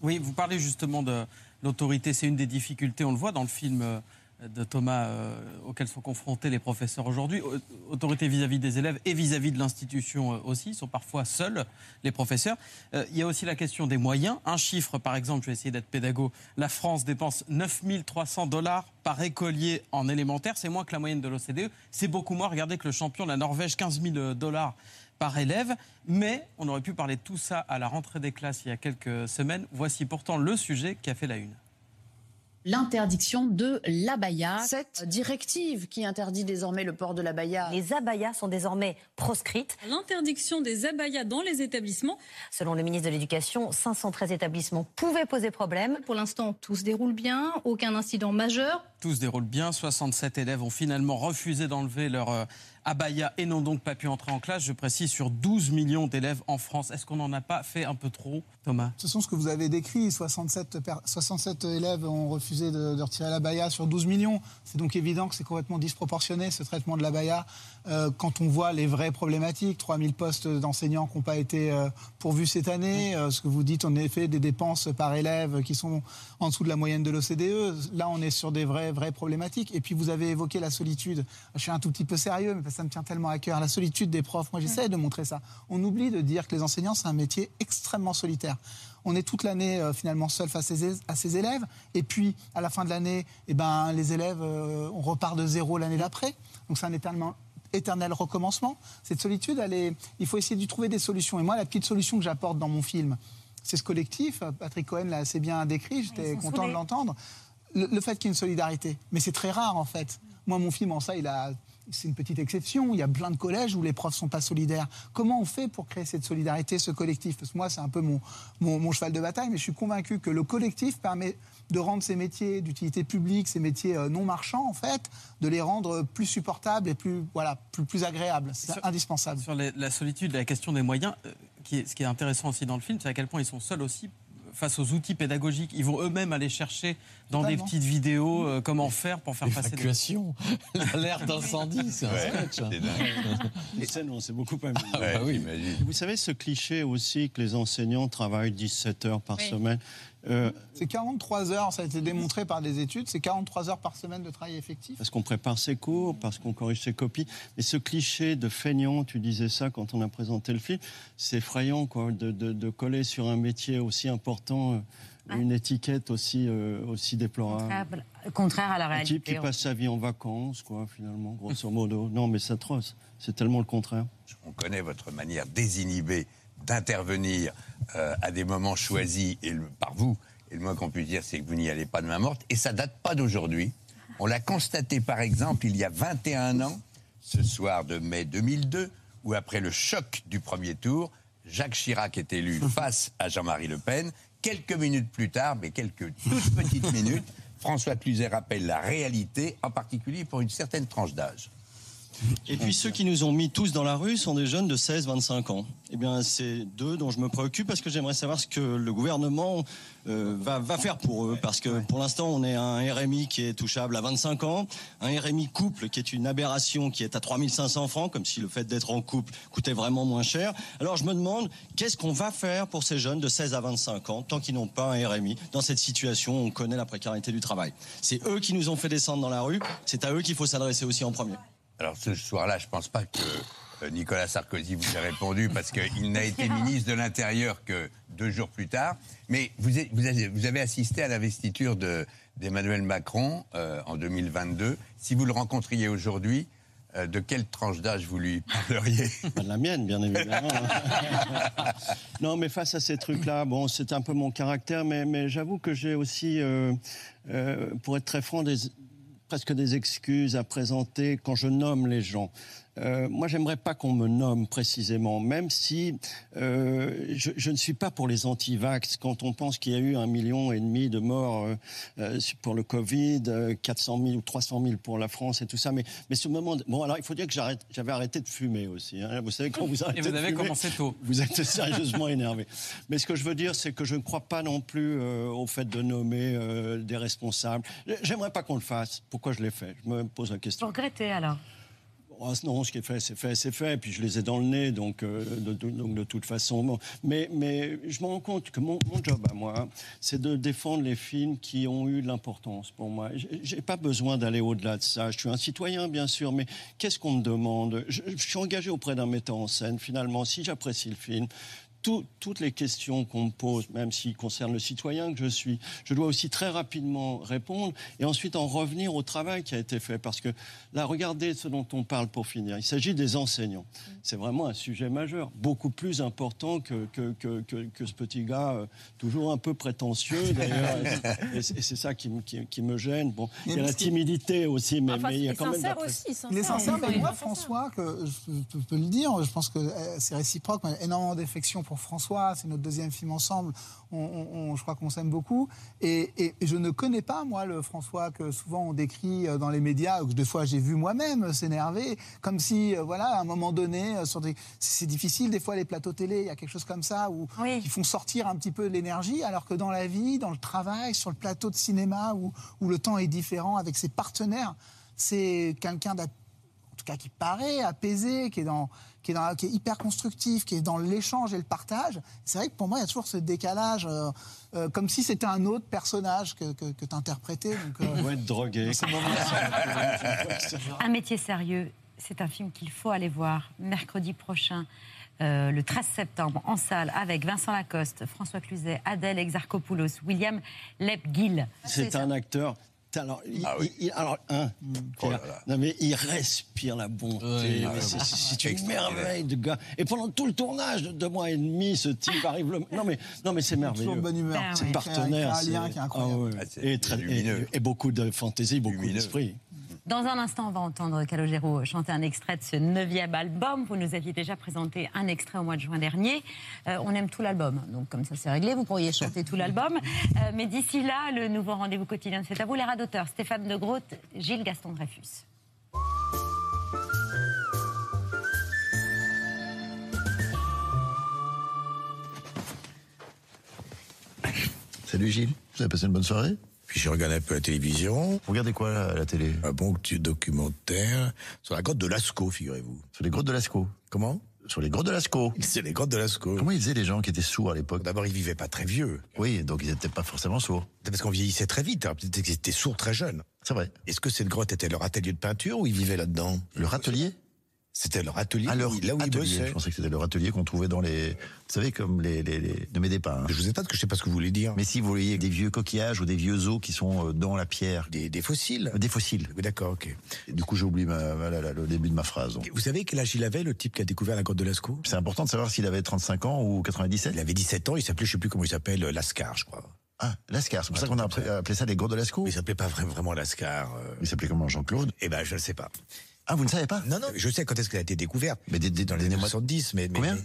Oui, vous parlez justement de l'autorité. C'est une des difficultés, on le voit dans le film euh, de Thomas euh, auquel sont confrontés les professeurs aujourd'hui. Au- Autorité vis-à-vis des élèves et vis-à-vis de l'institution euh, aussi. Sont parfois seuls, les professeurs. Euh, il y a aussi la question des moyens. Un chiffre, par exemple, je vais essayer d'être pédago. La France dépense 9300 dollars par écolier en élémentaire. C'est moins que la moyenne de l'OCDE. C'est beaucoup moins. Regardez que le champion de la Norvège, 15 000 dollars par élève. Mais on aurait pu parler de tout ça à la rentrée des classes il y a quelques semaines. Voici pourtant le sujet qui a fait la une. L'interdiction de l'abaya. Cette directive qui interdit désormais le port de l'abaya. Les abayas sont désormais proscrites. L'interdiction des abayas dans les établissements. Selon le ministre de l'Éducation, 513 établissements pouvaient poser problème. Pour l'instant, tout se déroule bien, aucun incident majeur. Tout se déroule bien. 67 élèves ont finalement refusé d'enlever leur euh, abaya et n'ont donc pas pu entrer en classe. Je précise, sur 12 millions d'élèves en France. Est-ce qu'on n'en a pas fait un peu trop, Thomas? Ce sont ce que vous avez décrit. 67, per- 67 élèves ont refusé de, de retirer la baya sur 12 millions. C'est donc évident que c'est complètement disproportionné ce traitement de la baya euh, quand on voit les vraies problématiques. 3000 postes d'enseignants qui n'ont pas été euh, pourvus cette année. Euh, ce que vous dites, en effet, des dépenses par élève qui sont en dessous de la moyenne de l'OCDE. Là, on est sur des vraies, vraies problématiques. Et puis, vous avez évoqué la solitude. Je suis un tout petit peu sérieux, mais ça me tient tellement à cœur. La solitude des profs. Moi, j'essaie de montrer ça. On oublie de dire que les enseignants, c'est un métier extrêmement solitaire. On est toute l'année euh, finalement seul face à ses, à ses élèves. Et puis, à la fin de l'année, eh ben, les élèves, euh, on repart de zéro l'année d'après. Donc, c'est un éternel, éternel recommencement. Cette solitude, elle est, il faut essayer d'y trouver des solutions. Et moi, la petite solution que j'apporte dans mon film, c'est ce collectif. Patrick Cohen l'a assez bien décrit. J'étais content de l'entendre. Le, le fait qu'il y ait une solidarité. Mais c'est très rare, en fait. Moi, mon film, en ça, il a. C'est une petite exception. Il y a plein de collèges où les profs sont pas solidaires. Comment on fait pour créer cette solidarité, ce collectif? Parce que moi, c'est un peu mon, mon, mon cheval de bataille, mais je suis convaincu que le collectif permet de rendre ces métiers d'utilité publique, ces métiers euh, non marchands, en fait, de les rendre plus supportables et plus, voilà, plus, plus agréables. C'est indispensable. Sur les- la solitude, la question des moyens, euh, qui est- ce qui est intéressant aussi dans le film, c'est à quel point ils sont seuls aussi face aux outils pédagogiques. Ils vont eux-mêmes aller chercher dans des petites vidéos euh, comment faire pour faire passer des... L'évacuation, l'alerte d'incendie, c'est un Ouais, sketch. hein. c'est dingue. Les scènes, on s'est beaucoup amusé. Ah bah oui. Vous savez ce cliché aussi que les enseignants travaillent 17 heures par semaine? Euh, C'est 43 heures, ça a été démontré par des études, c'est 43 heures par semaine de travail effectif. parce qu'on prépare ses cours, parce qu'on corrige ses copies. Mais ce cliché de feignant, tu disais ça quand on a présenté le film, c'est effrayant quoi, de, de- de coller sur un métier aussi important euh, une étiquette aussi, euh, aussi déplorable. Contraire à la Un type qui réalité. passe sa vie en vacances, quoi, finalement, grosso modo. Non, mais c'est atroce. C'est tellement le contraire. On connaît votre manière désinhibée d'intervenir euh, à des moments choisis et le- par vous. Et le moins qu'on puisse dire, c'est que vous n'y allez pas de main morte. Et ça date pas d'aujourd'hui. On l'a constaté, par exemple, il y a 21 ans, ce soir de mai 2002, où après le choc du premier tour, Jacques Chirac est élu face à Jean-Marie Le Pen. Quelques minutes plus tard, mais quelques toutes petites minutes, François Cluzet rappelle la réalité, en particulier pour une certaine tranche d'âge. Et puis ceux qui nous ont mis tous dans la rue sont des jeunes de 16-25 ans. Eh bien, c'est d'eux dont je me préoccupe parce que j'aimerais savoir ce que le gouvernement euh, va, faire pour eux. Parce que pour l'instant, on est un RMI qui est touchable à 25 ans, un RMI couple qui est une aberration qui est à 3500 francs, comme si le fait d'être en couple coûtait vraiment moins cher. Alors je me demande, qu'est-ce qu'on va faire pour ces jeunes de 16 à 25 ans, tant qu'ils n'ont pas un RMI Dans cette situation, on connaît la précarité du travail? C'est eux qui nous ont fait descendre dans la rue, c'est à eux qu'il faut s'adresser aussi en premier. Alors ce soir-là, je pense pas que euh, Nicolas Sarkozy vous ait répondu parce qu'il n'a été ministre de l'Intérieur que deux jours plus tard. Mais vous, avez, vous avez assisté à l'investiture de- d'Emmanuel Macron euh, en 2022. Si vous le rencontriez aujourd'hui, euh, de quelle tranche d'âge vous lui parleriez? Pas de la mienne, bien évidemment. non, mais face à ces trucs-là, bon, c'est un peu mon caractère, mais, mais j'avoue que j'ai aussi, euh, euh, pour être très franc, des, presque des excuses à présenter quand je nomme les gens. Euh, moi, j'aimerais pas qu'on me nomme précisément, même si euh, je, je ne suis pas pour les anti-vax. Quand on pense qu'il y a eu un million et demi de morts euh, euh, pour le Covid, euh, 400 000 ou 300 000 pour la France et tout ça, mais, mais ce moment, de- bon, alors il faut dire que j'avais arrêté de fumer aussi. hein. Vous savez quand vous arrêtez vous de avez fumer, commencé tôt. Vous êtes sérieusement énervé. Mais ce que je veux dire, c'est que je ne crois pas non plus euh, au fait de nommer euh, des responsables. J'aimerais pas qu'on le fasse. Pourquoi je l'ai fait? Je me pose la question. Vous regrettez alors? Oh, non, ce qui est fait, c'est fait, c'est fait. Puis je les ai dans le nez, donc, euh, de, toute façon. Mais, je me rends compte que mon, job à moi, c'est de défendre les films qui ont eu de l'importance pour moi. J'ai pas besoin d'aller au-delà de ça. Je suis un citoyen, bien sûr, mais qu'est-ce qu'on me demande? Je, je suis engagé auprès d'un metteur en scène. Finalement, si j'apprécie le film, tout- toutes les questions qu'on me pose, même s'ils concernent le citoyen que je suis, je dois aussi très rapidement répondre et ensuite en revenir au travail qui a été fait. Parce que là, regardez ce dont on parle pour finir. Il s'agit des enseignants. C'est vraiment un sujet majeur, beaucoup plus important que, que, que, que- que ce petit gars, euh, toujours un peu prétentieux d'ailleurs. Et c'est et c'est ça qui, me- qui- qui me gêne. Bon, il y a la timidité aussi, mais, Enfin, mais il y a quand même. aussi, Il est sincère, mais moi, François, que je peux- peux le dire, je pense que euh, c'est réciproque. Énormément d'affection pour François. C'est notre deuxième film ensemble. On, on- on- je crois qu'on s'aime beaucoup. Et, et- et je ne connais pas, moi, le François que souvent on décrit euh, dans les médias, ou que des fois j'ai vu moi-même s'énerver, comme si, euh, voilà, à un moment donné, euh, sur des- c'est difficile, des fois, les plateaux télé, il y a quelque chose comme ça, où, qui font sortir un petit peu l'énergie, alors que dans la vie, dans le travail, sur le plateau de cinéma, où, où le temps est différent avec ses partenaires, c'est quelqu'un en tout cas qui paraît apaisé, qui est, dans, qui, est dans, qui est hyper constructif, qui est dans l'échange et le partage. C'est vrai que pour moi, il y a toujours ce décalage, euh, euh, comme si c'était un autre personnage que, que, que tu interprétais. Donc, euh, être drogué. Un métier sérieux, c'est un film qu'il faut aller voir mercredi prochain. euh, le 13 septembre en salle avec Vincent Lacoste, François Cluzet, Adèle Exarchopoulos, William Lepgill. C'est un acteur. Alors, il, il- il- alors un, Pierre, non mais il respire la bonté. C'est- c'est c'est une merveille de gars. Et pendant tout le tournage de deux mois et demi, ce type arrive. Le... Non mais non mais c'est merveilleux. Toujours de bonne humeur. C'est crée un- partenaire. il crée un c'est- lien qui est incroyable. Ah ouais. Ah, c'est et, très- et- lumineux. et beaucoup de fantaisie, beaucoup d'esprit. Dans un instant, on va entendre Calogero chanter un extrait de ce neuvième album. Vous nous aviez déjà présenté un extrait au mois de juin dernier. Euh, on aime tout l'album, donc comme ça c'est réglé, vous pourriez chanter tout l'album. Euh, mais d'ici là, le nouveau rendez-vous quotidien C'est à vous, les rats d'auteur. Stéphane de Groot, Gilles Gaston Dreyfus. Salut Gilles, vous avez passé une bonne soirée? Puis je regarde un peu la télévision. Vous regardez quoi à la télé? Un bon petit documentaire sur la grotte de Lascaux, figurez-vous. Sur les grottes de Lascaux? Comment? Sur les grottes de Lascaux. C'est les grottes de Lascaux. Comment ils faisaient les gens qui étaient sourds à l'époque? D'abord, ils vivaient pas très vieux. Oui, donc ils n'étaient pas forcément sourds. Parce qu'on vieillissait très vite. Alors peut-être qu'ils étaient sourds très jeunes. C'est vrai. Est-ce que cette grotte était leur atelier de peinture ou ils vivaient là-dedans? Leur atelier c'était leur atelier, Ah, leur là où ils atelier. bossaient. Je pensais que c'était leur atelier qu'on trouvait dans les. Vous savez, comme les. les, les... Ne m'aidez pas. hein. Je vous ai pas parce que je sais pas ce que vous voulez dire. Mais si vous voyez des vieux coquillages ou des vieux os qui sont euh, dans la pierre. Des, des fossiles Des fossiles. Oui, D'accord, ok. Et Du coup, j'ai oublié ma- la- la- le début de ma phrase. donc. Vous savez quel âge il avait, le type qui a découvert la grotte de Lascaux? C'est important de savoir s'il avait 35 ans ou 97. Il avait 17 ans, il s'appelait, je sais plus comment il s'appelle, Lascar, je crois. Ah, Lascar. C'est pour ça qu'on a appelé, ça les grottes de Lascaux. Mais il s'appelait pas vra- vraiment Lascar. euh. Il s'appelait comment Jean-Claude? Eh ben, je ne sais pas. Ah, vous ne savez pas Non, non, je sais quand est-ce qu'elle a été découverte. Mais des- des- Dans les des- années des- 70, mais, mais- Combien mais-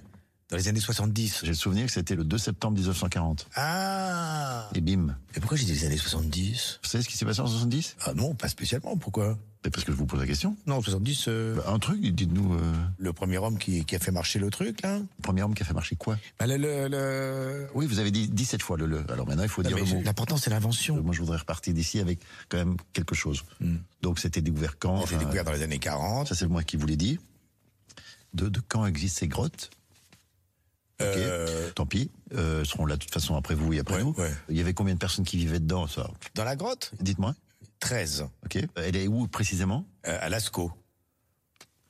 Dans les années 70. J'ai le souvenir que c'était le 2 septembre 1940. Ah Et bim. Et pourquoi j'ai dit les années 70 Vous savez ce qui s'est passé en 70 Ah non, pas spécialement. Pourquoi? Mais Parce que je vous pose la question. Non, 70, euh, Bah, un truc, dites-nous. euh, le premier homme qui, qui a fait marcher le truc, là le premier homme qui a fait marcher quoi? Bah, le, le- le- Oui, vous avez dit 17 fois le le. Alors maintenant, il faut Non, dire mais le mot. L'important, c'est l'invention. Moi, je voudrais repartir d'ici avec quand même quelque chose. Hmm. Donc, c'était découvert quand? C'est enfin, découvert dans les années 40. Ça, c'est moi qui vous l'ai dit. De, de quand existent ces grottes? Ok, Euh, tant pis. Euh, elles seront là de toute façon après vous et après Ouais, nous. ouais. Il y avait combien de personnes qui vivaient dedans, ça? Dans la grotte? Dites-moi. 13. Ok. Elle est où précisément Euh, à Lascaux.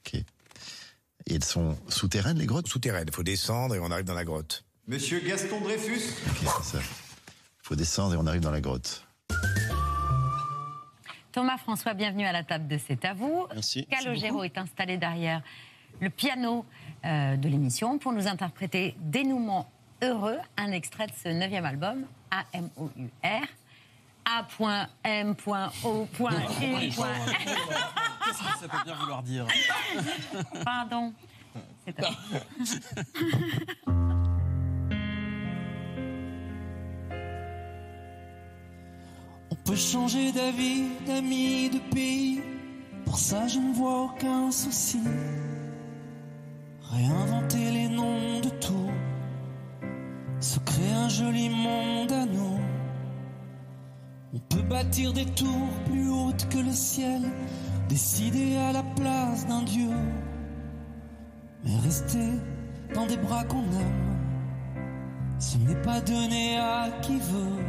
Ok. Et elles sont souterraines, les grottes? Souterraine. Il faut descendre et on arrive dans la grotte. Monsieur Gaston Dreyfus Ok, c'est ça. Il faut descendre et on arrive dans la grotte. Thomas François, bienvenue à la table de C'est à vous. Merci. Calogero est installé derrière le piano euh, de l'émission pour nous interpréter Dénouement heureux, un extrait de ce neuvième album, A-M-O-U-R. A.M.O.U. Qu'est-ce que ça peut bien vouloir dire Pardon. C'est à vous. On peut changer d'avis, d'amis, de pays. Pour ça, je ne vois aucun souci. Réinventer les noms de tout. Se créer un joli monde à nous. On peut bâtir des tours plus hautes que le ciel. Décider à la place d'un dieu. Mais rester dans des bras qu'on aime. Ce n'est pas donné à qui veut.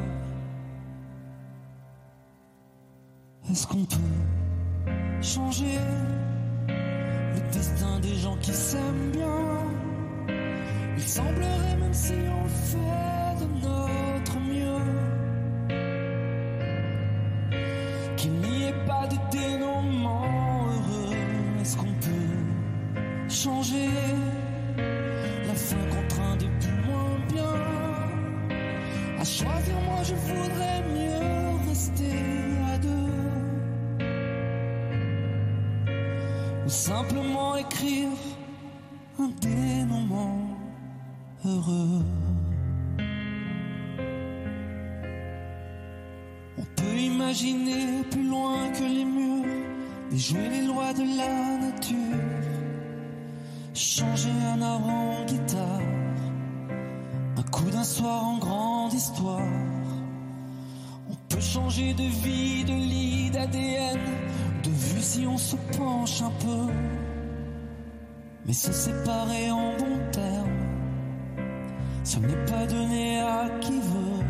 Est-ce qu'on peut changer le destin des gens qui s'aiment bien? Il semblerait même si on fait je voudrais mieux rester à deux ou simplement écrire un dénouement heureux. On peut imaginer plus loin que les murs et jouer les lois de la nature. Changer un arbre en guitare, un coup d'un soir en grande histoire. Changer de vie, de lit, d'ADN, de vue si on se penche un peu. Mais se séparer en bons termes, ce n'est pas donné à qui veut.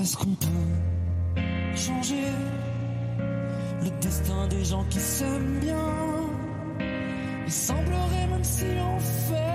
Est-ce qu'on peut changer le destin des gens qui s'aiment bien? Il semblerait même si on fait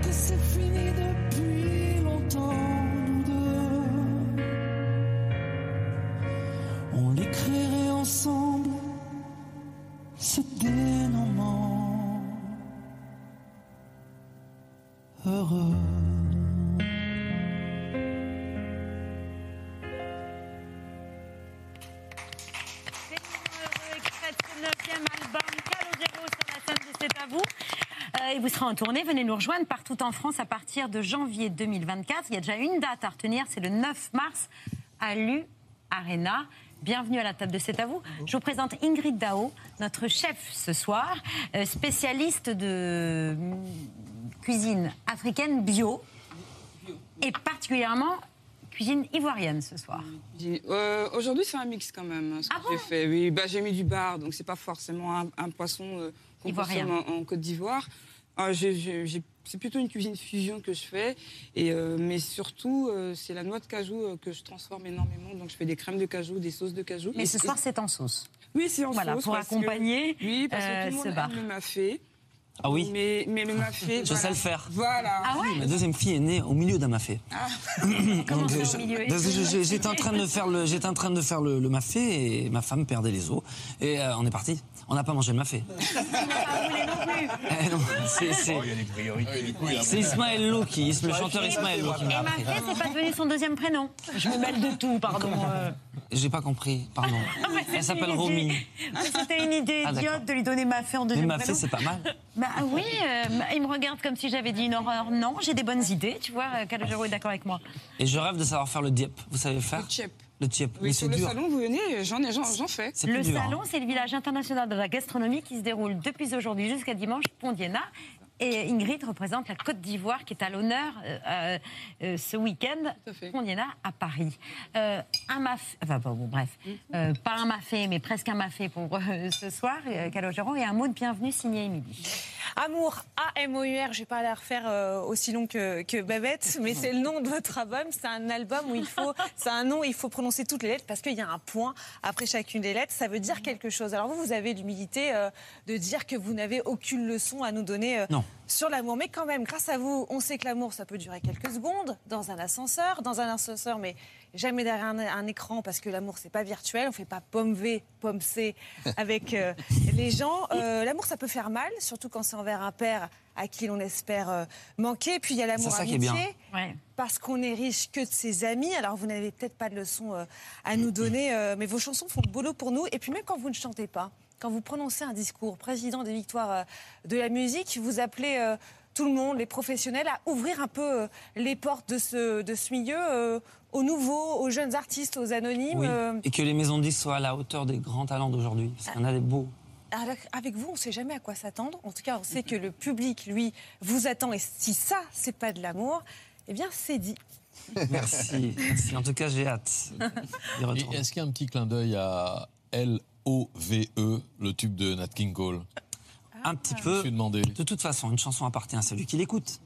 que c'est fini depuis longtemps, On l'écrirait ensemble, ce dénouement heureux. Vous serez en tournée, venez nous rejoindre partout en France à partir de janvier 2024. Il y a déjà une date à retenir, c'est le 9 mars à l'U Arena. Bienvenue à la table de C'est à vous. Je vous présente Ingrid Dao, notre chef ce soir, euh, spécialiste de hum, cuisine africaine bio et particulièrement cuisine ivoirienne ce soir. Euh, Aujourd'hui, c'est un mix quand même. hein, Ce que j'ai fait. Oui, bah, j'ai mis du bar, donc c'est pas forcément un, un poisson euh, qu'on Ivoirien. consomme en, en Côte d'Ivoire. Ah, c'est plutôt une cuisine fusion que je fais, et, euh, mais surtout euh, c'est la noix de cajou euh, que je transforme énormément. Donc je fais des crèmes de cajou, des sauces de cajou. Mais ce soir, c'est en sauce. Oui, c'est en Voilà, sauce. pour parce que- accompagner, oui, parce que tout le monde aime le mafé. Ah oui Mais, mais le mafé. Je voilà. sais le faire. Voilà. Ah ouais Ma deuxième fille est née au milieu d'un mafé. Comment je- J'étais en train de faire le, j'étais en train de faire le, le mafé et ma femme perdait les os et euh, on est parti. On n'a pas mangé le mafé. Eh c'est- Oh, il y a des priorités. C'est Ismaël Lo qui, le chanteur Ismaël Lo qui m'a Et appris. Mafé, c'est pas devenu son deuxième prénom. Je me mêle de tout, pardon. euh. J'ai pas compris, pardon. Ah, mais Elle s'appelle Romy. mais C'était une idée Ah, idiote de lui donner Mafé en Mais deuxième Mafé, prénom. c'est pas mal. Bah oui, euh, il me regarde comme si j'avais dit une horreur. Non, j'ai des bonnes idées, tu vois. euh, Calogero est d'accord avec moi. Et je rêve de savoir faire le diep. Vous savez le faire? Le tchep. Le tchep. Oui, Mais sur c'est le dur. salon, vous venez, j'en ai- j'en j'en fais. C'est Le dur, salon, hein. c'est le village international de la gastronomie qui se déroule depuis aujourd'hui jusqu'à dimanche, Pondiena. Et Ingrid représente la Côte d'Ivoire qui est à l'honneur euh, euh, ce week-end, Pondiena à Paris. Euh, un mafé, enfin bon, bon, bref, Mm. Euh, pas un mafé, mais presque un mafé pour euh, ce soir, euh, Calogero, et un mot de bienvenue signé Émilie. Amour, A-M-O-U-R, je vais pas la refaire euh, aussi long que, que Babette, mais c'est le nom de votre album. C'est un album où il faut, c'est un nom, où il faut prononcer toutes les lettres parce qu'il y a un point après chacune des lettres. Ça veut dire quelque chose. Alors vous, vous avez l'humilité euh, de dire que vous n'avez aucune leçon à nous donner euh, Non. Sur l'amour. Mais quand même, grâce à vous, on sait que l'amour, ça peut durer quelques secondes, dans un ascenseur, dans un ascenseur, mais jamais derrière un, un écran, parce que l'amour, c'est pas virtuel. On fait pas pomme V, pomme C avec euh, les gens. Euh, l'amour, ça peut faire mal, surtout quand c'est envers un père à qui l'on espère euh, manquer. Puis il y a l'amour amitié, bien. parce qu'on est riche que de ses amis. Alors vous n'avez peut-être pas de leçons euh, à nous donner, euh, mais vos chansons font le boulot pour nous. Et puis même quand vous ne chantez pas, quand vous prononcez un discours, président des victoires euh, de la musique, vous appelez euh, tout le monde, les professionnels, à ouvrir un peu euh, les portes de ce, de ce milieu euh, aux nouveaux, aux jeunes artistes, aux anonymes. Oui. euh. Et que les maisons de disques soient à la hauteur des grands talents d'aujourd'hui. Parce qu'il y en a des beaux. Alors, avec vous, on ne sait jamais à quoi s'attendre. En tout cas, on sait que le public, lui, vous attend. Et si ça, c'est pas de l'amour, eh bien, c'est dit. Merci. merci. En tout cas, j'ai hâte. Est-ce qu'il y a un petit clin d'œil à L-O-V-E, le tube de Nat King Cole Un petit Je peu. me suis demandé. De toute façon, une chanson appartient à celui qui l'écoute.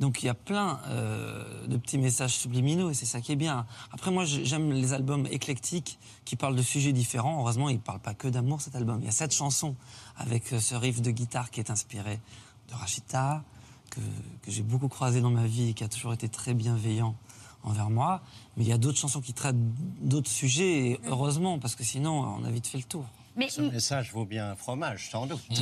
Donc il y a plein euh, de petits messages subliminaux et c'est ça qui est bien. Après moi j'ai- j'aime les albums éclectiques qui parlent de sujets différents. Heureusement il ne parle pas que d'amour cet album. Il y a sept chansons avec euh, ce riff de guitare qui est inspiré de Rachita, que, que j'ai beaucoup croisé dans ma vie et qui a toujours été très bienveillant envers moi. Mais il y a d'autres chansons qui traitent d'autres sujets et heureusement parce que sinon on a vite fait le tour. Mais Ce message vaut bien un fromage, sans doute.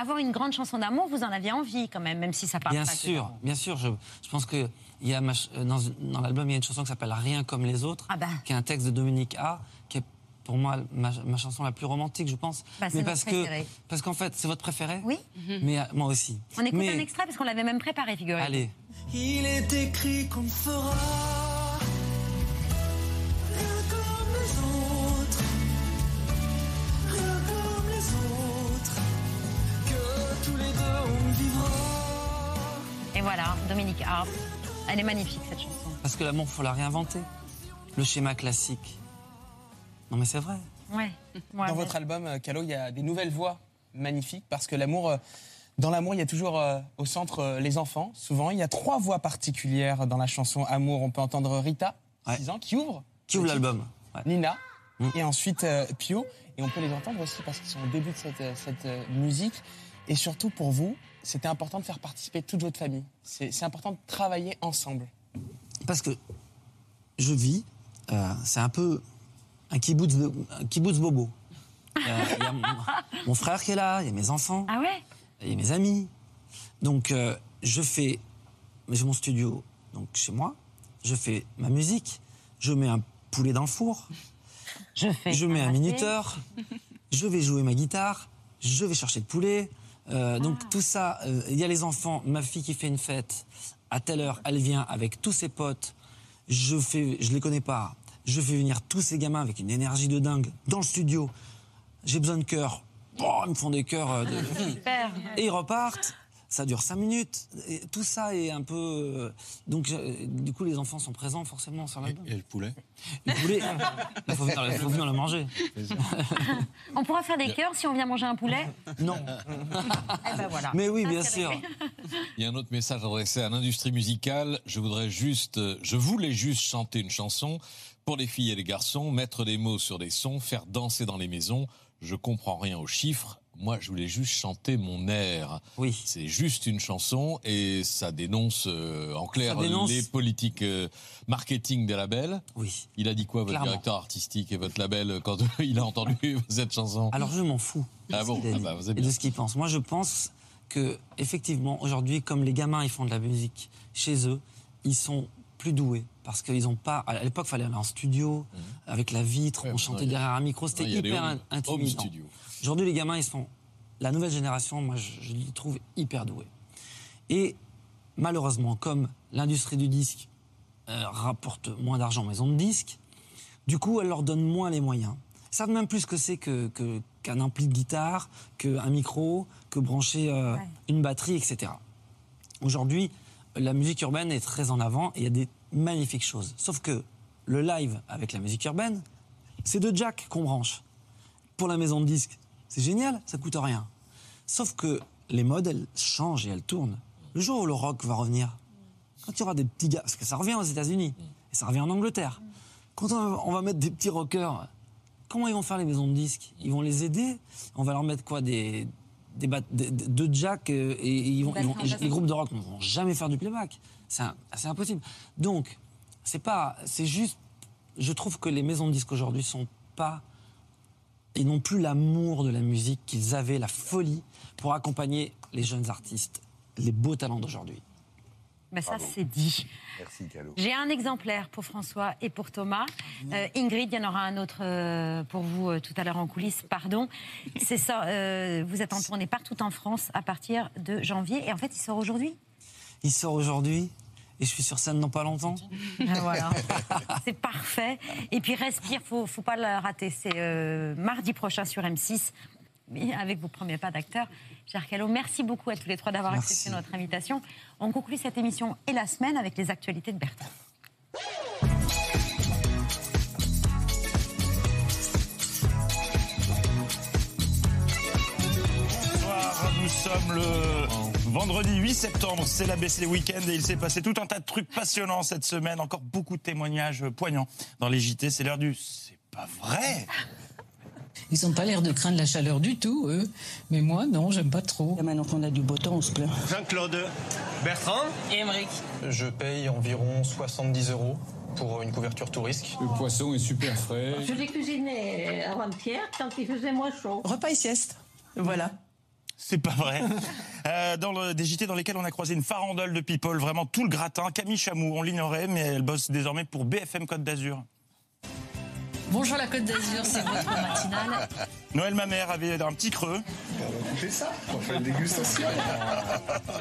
avoir une grande chanson d'amour, vous en aviez envie quand même, même si ça parle Bien pas sûr, bien sûr. Je, je pense que il y a ma euh, dans, dans l'album, il y a une chanson qui s'appelle Rien comme les autres, Ah bah. qui est un texte de Dominique A, pour moi ma, ma chanson la plus romantique, je pense. Bah, c'est mais parce que préférée. parce qu'en fait, c'est votre préféré. Oui. Mais euh, moi aussi. On écoute mais, un extrait parce qu'on l'avait même préparé, figurez Allez. Il est écrit qu'on ne fera rien comme les autres, rien comme les autres, que tous les deux on vivra. Et voilà, Dominique A. Elle est magnifique cette chanson. Parce que l'amour, faut la réinventer. Le schéma classique. Non mais c'est vrai. Ouais. Dans votre album, euh, Calo, il y a des nouvelles voix magnifiques parce que l'amour, euh, dans l'amour, il y a toujours euh, au centre euh, les enfants. Souvent, il y a trois voix particulières dans la chanson Amour. On peut entendre Rita, 6 ans, qui ouvre. Qui ouvre l'album. Ouais. Nina, et ensuite euh, Pio. Et on peut les entendre aussi parce qu'ils sont au début de cette, cette musique. Et surtout pour vous, c'était important de faire participer toute votre famille. C'est c'est important de travailler ensemble. Parce que je vis, euh, c'est un peu un kibbutz, de- un kibbutz bobo. Il y a mon, mon frère qui est là, il y a mes enfants. Ah ouais? Il y a mes amis. Donc, euh, je fais. J'ai mon studio donc, chez moi. Je fais ma musique. Je mets un poulet dans le four. Je fais. Je mets un minuteur. Je vais jouer ma guitare. Je vais chercher le poulet. Euh, donc, tout ça. euh, Il y a les enfants. Ma fille qui fait une fête. À telle heure, elle vient avec tous ses potes. Je fais. Je les connais pas. Je fais venir tous ces gamins avec une énergie de dingue dans le studio. J'ai besoin de cœur. Oh, ils me font des cœurs. euh, de- Super. et ils repartent. Ça dure cinq minutes. Et tout ça est un peu. euh, Donc, euh, du coup, les enfants sont présents forcément sur l'album. Et le poulet Le poulet, il faut venir, faut venir le manger. On pourra faire des cœurs si on vient manger un poulet? Non. Eh ben voilà. Mais oui, Ça, bien sûr. Il y a un autre message adressé à l'industrie musicale. Je voudrais juste, je voulais juste chanter une chanson pour les filles et les garçons, mettre des mots sur des sons, faire danser dans les maisons. Je comprends rien aux chiffres. Moi, je voulais juste chanter mon air. Oui. C'est juste une chanson et ça dénonce euh, en clair dénonce- les politiques euh, marketing des labels. Oui. Il a dit quoi, votre Clairement. directeur artistique et votre label euh, quand il a entendu cette chanson? Alors, je m'en fous. Ah bon Ah bah, vous êtes Et de ce qu'il pense. Moi, je pense que, effectivement, aujourd'hui, comme les gamins, ils font de la musique chez eux, ils sont plus doués. Parce qu'ils n'ont pas. À l'époque, il fallait aller en studio, avec la vitre, on chantait ouais, derrière un micro, c'était hyper home- in- intimidant. Aujourd'hui, les gamins, ils sont. La nouvelle génération, moi, je, je les trouve hyper doués. Et malheureusement, comme l'industrie du disque euh, rapporte moins d'argent aux maisons de disques, du coup, elle leur donne moins les moyens. Ils savent même plus ce que c'est que, que- qu'un ampli de guitare, qu'un micro, que brancher euh, une batterie, etc. Aujourd'hui, la musique urbaine est très en avant et il y a des magnifiques choses. Sauf que le live avec la musique urbaine, c'est de jack qu'on branche. Pour la maison de disques, c'est génial, ça coûte rien. Sauf que les modes, elles changent et elles tournent. Le jour où le rock va revenir, quand il y aura des petits gars, parce que ça revient aux États-Unis et ça revient en Angleterre, quand on va, mettre des petits rockers, comment ils vont faire les maisons de disques? Ils vont les aider? On va leur mettre quoi des, des, des- deux Jack euh, et, et ils vont, ils vont- D'accord. les groupes de rock ne vont jamais faire du playback. C'est impossible. Donc, c'est pas, c'est juste, je trouve que les maisons de disques aujourd'hui sont pas, ils n'ont plus l'amour de la musique qu'ils avaient, la folie pour accompagner les jeunes artistes, les beaux talents d'aujourd'hui. Mais ça, c'est dit. Merci, Calo. J'ai un exemplaire pour François et pour Thomas. Euh, Ingrid, il y en aura un autre euh, pour vous euh, tout à l'heure en coulisses, pardon. C'est ça, euh, vous êtes en tournée partout en France à partir de janvier. Et en fait, il sort aujourd'hui. Il sort aujourd'hui et je suis sur scène dans pas longtemps. Ah, Voilà, c'est parfait. Et puis Respire, faut, faut pas le rater. C'est euh, mardi prochain sur M6, mais avec vos premiers pas d'acteur. Cher Calo, merci beaucoup à tous les trois d'avoir accepté notre invitation. On conclut cette émission et la semaine avec les actualités de Bertrand. Bonsoir, nous sommes le vendredi 8 septembre, c'est l'ABC Week-end et il s'est passé tout un tas de trucs passionnants cette semaine, encore beaucoup de témoignages poignants dans les JT, c'est l'heure du... C'est pas vrai Ils n'ont pas l'air de craindre la chaleur du tout, eux. Mais moi, non, j'aime pas trop. maintenant qu'on a du beau temps, on se plaint. Jean-Claude. Bertrand. Et Émeric. Je paye environ 70 euros pour une couverture tout risque. Le poisson est super frais. Je l'ai cuisiné avant-hier quand il faisait moins chaud. Repas et sieste. Voilà. C'est pas vrai. Euh, dans le, des JT dans lesquels on a croisé une farandole de people, vraiment tout le gratin. Camille Chamou, on l'ignorait, mais elle bosse désormais pour BFM Côte d'Azur. Bonjour la Côte d'Azur, c'est votre matinale. Noël Mamère avait un petit creux. On va couper ça, on fait une dégustation.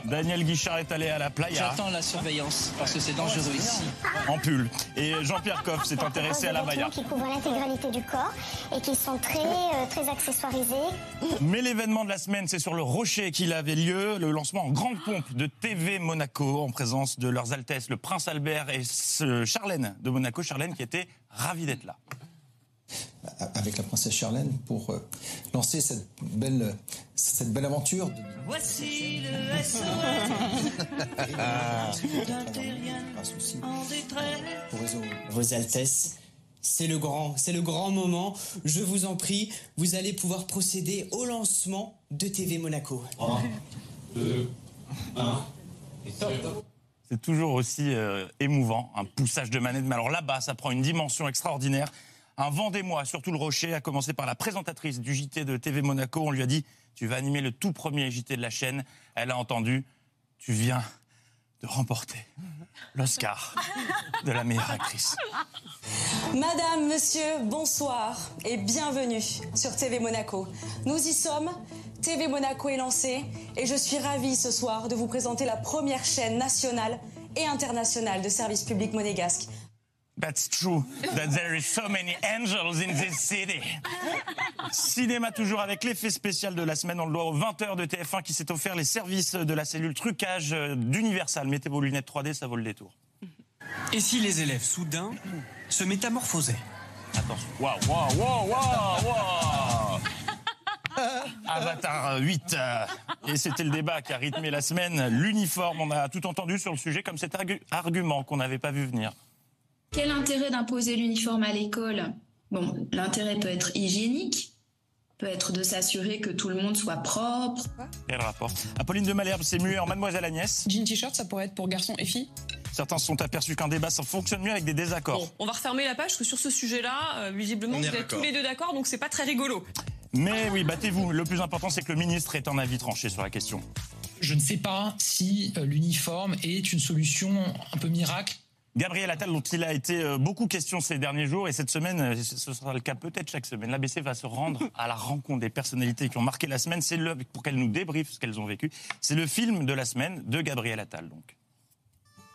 Daniel Guichard est allé à la playa. J'attends la surveillance parce que c'est dangereux ici. En pull. Et Jean-Pierre Coff s'est intéressé à la Maya. qui couvrent l'intégralité du corps et qui sont très, euh, très accessoirisés. Mais l'événement de la semaine, c'est sur le Rocher qu'il avait lieu, le lancement en grande pompe de TV Monaco en présence de leurs Altesses, le Prince Albert et ce Charlène de Monaco. Charlène qui était ravie d'être là. Avec la princesse Charlène pour euh, lancer cette belle, cette belle aventure. Voici le SOS d'un terrien en détresse. Vos Altesses, c'est le grand, c'est le grand moment. Je vous en prie, vous allez pouvoir procéder au lancement de TV Monaco. C'est toujours aussi euh, émouvant, un poussage de manette. Mais alors là-bas, ça prend une dimension extraordinaire. Un vent des mois sur tout le rocher, a commencé par la présentatrice du JT de TV Monaco. On lui a dit Tu vas animer le tout premier JT de la chaîne. Elle a entendu Tu viens de remporter l'Oscar de la meilleure actrice. Madame, monsieur, bonsoir et bienvenue sur TV Monaco. Nous y sommes, TV Monaco est lancé et je suis ravie ce soir de vous présenter la première chaîne nationale et internationale de service public monégasque. That's true, that there is so many angels in this city. Cinéma toujours avec l'effet spécial de la semaine. On le doit aux 20h de TF1 qui s'est offert les services de la cellule trucage d'Universal. Mettez vos lunettes 3D, ça vaut le détour. Et si les élèves soudain se métamorphosaient? Attention. Waouh, waouh, waouh, waouh, waouh Avatar 8. euh, Et c'était le débat qui a rythmé la semaine. L'uniforme, on a tout entendu sur le sujet comme cet argu- argument qu'on n'avait pas vu venir. Quel intérêt d'imposer l'uniforme à l'école? Bon, l'intérêt peut être hygiénique, peut être de s'assurer que tout le monde soit propre. Quel rapport? Apolline de Malherbe s'est muée en Mademoiselle Agnès. Jean t-shirt, ça pourrait être pour garçons et filles? Certains se sont aperçus qu'un débat ça fonctionne mieux avec des désaccords. On va refermer la page parce que sur ce sujet-là, euh, visiblement, On vous êtes tous les deux d'accord, donc c'est pas très rigolo. Mais oui, battez-vous. Le plus important, c'est que le ministre ait un avis tranché sur la question. Je ne sais pas si euh, l'uniforme est une solution un peu miracle. Gabriel Attal, dont il a été euh, beaucoup question ces derniers jours, et cette semaine, euh, ce sera le cas peut-être chaque semaine, l'ABC va se rendre à la rencontre des personnalités qui ont marqué la semaine. C'est le, pour qu'elles nous débriefent ce qu'elles ont vécu. C'est le film de la semaine de Gabriel Attal, donc.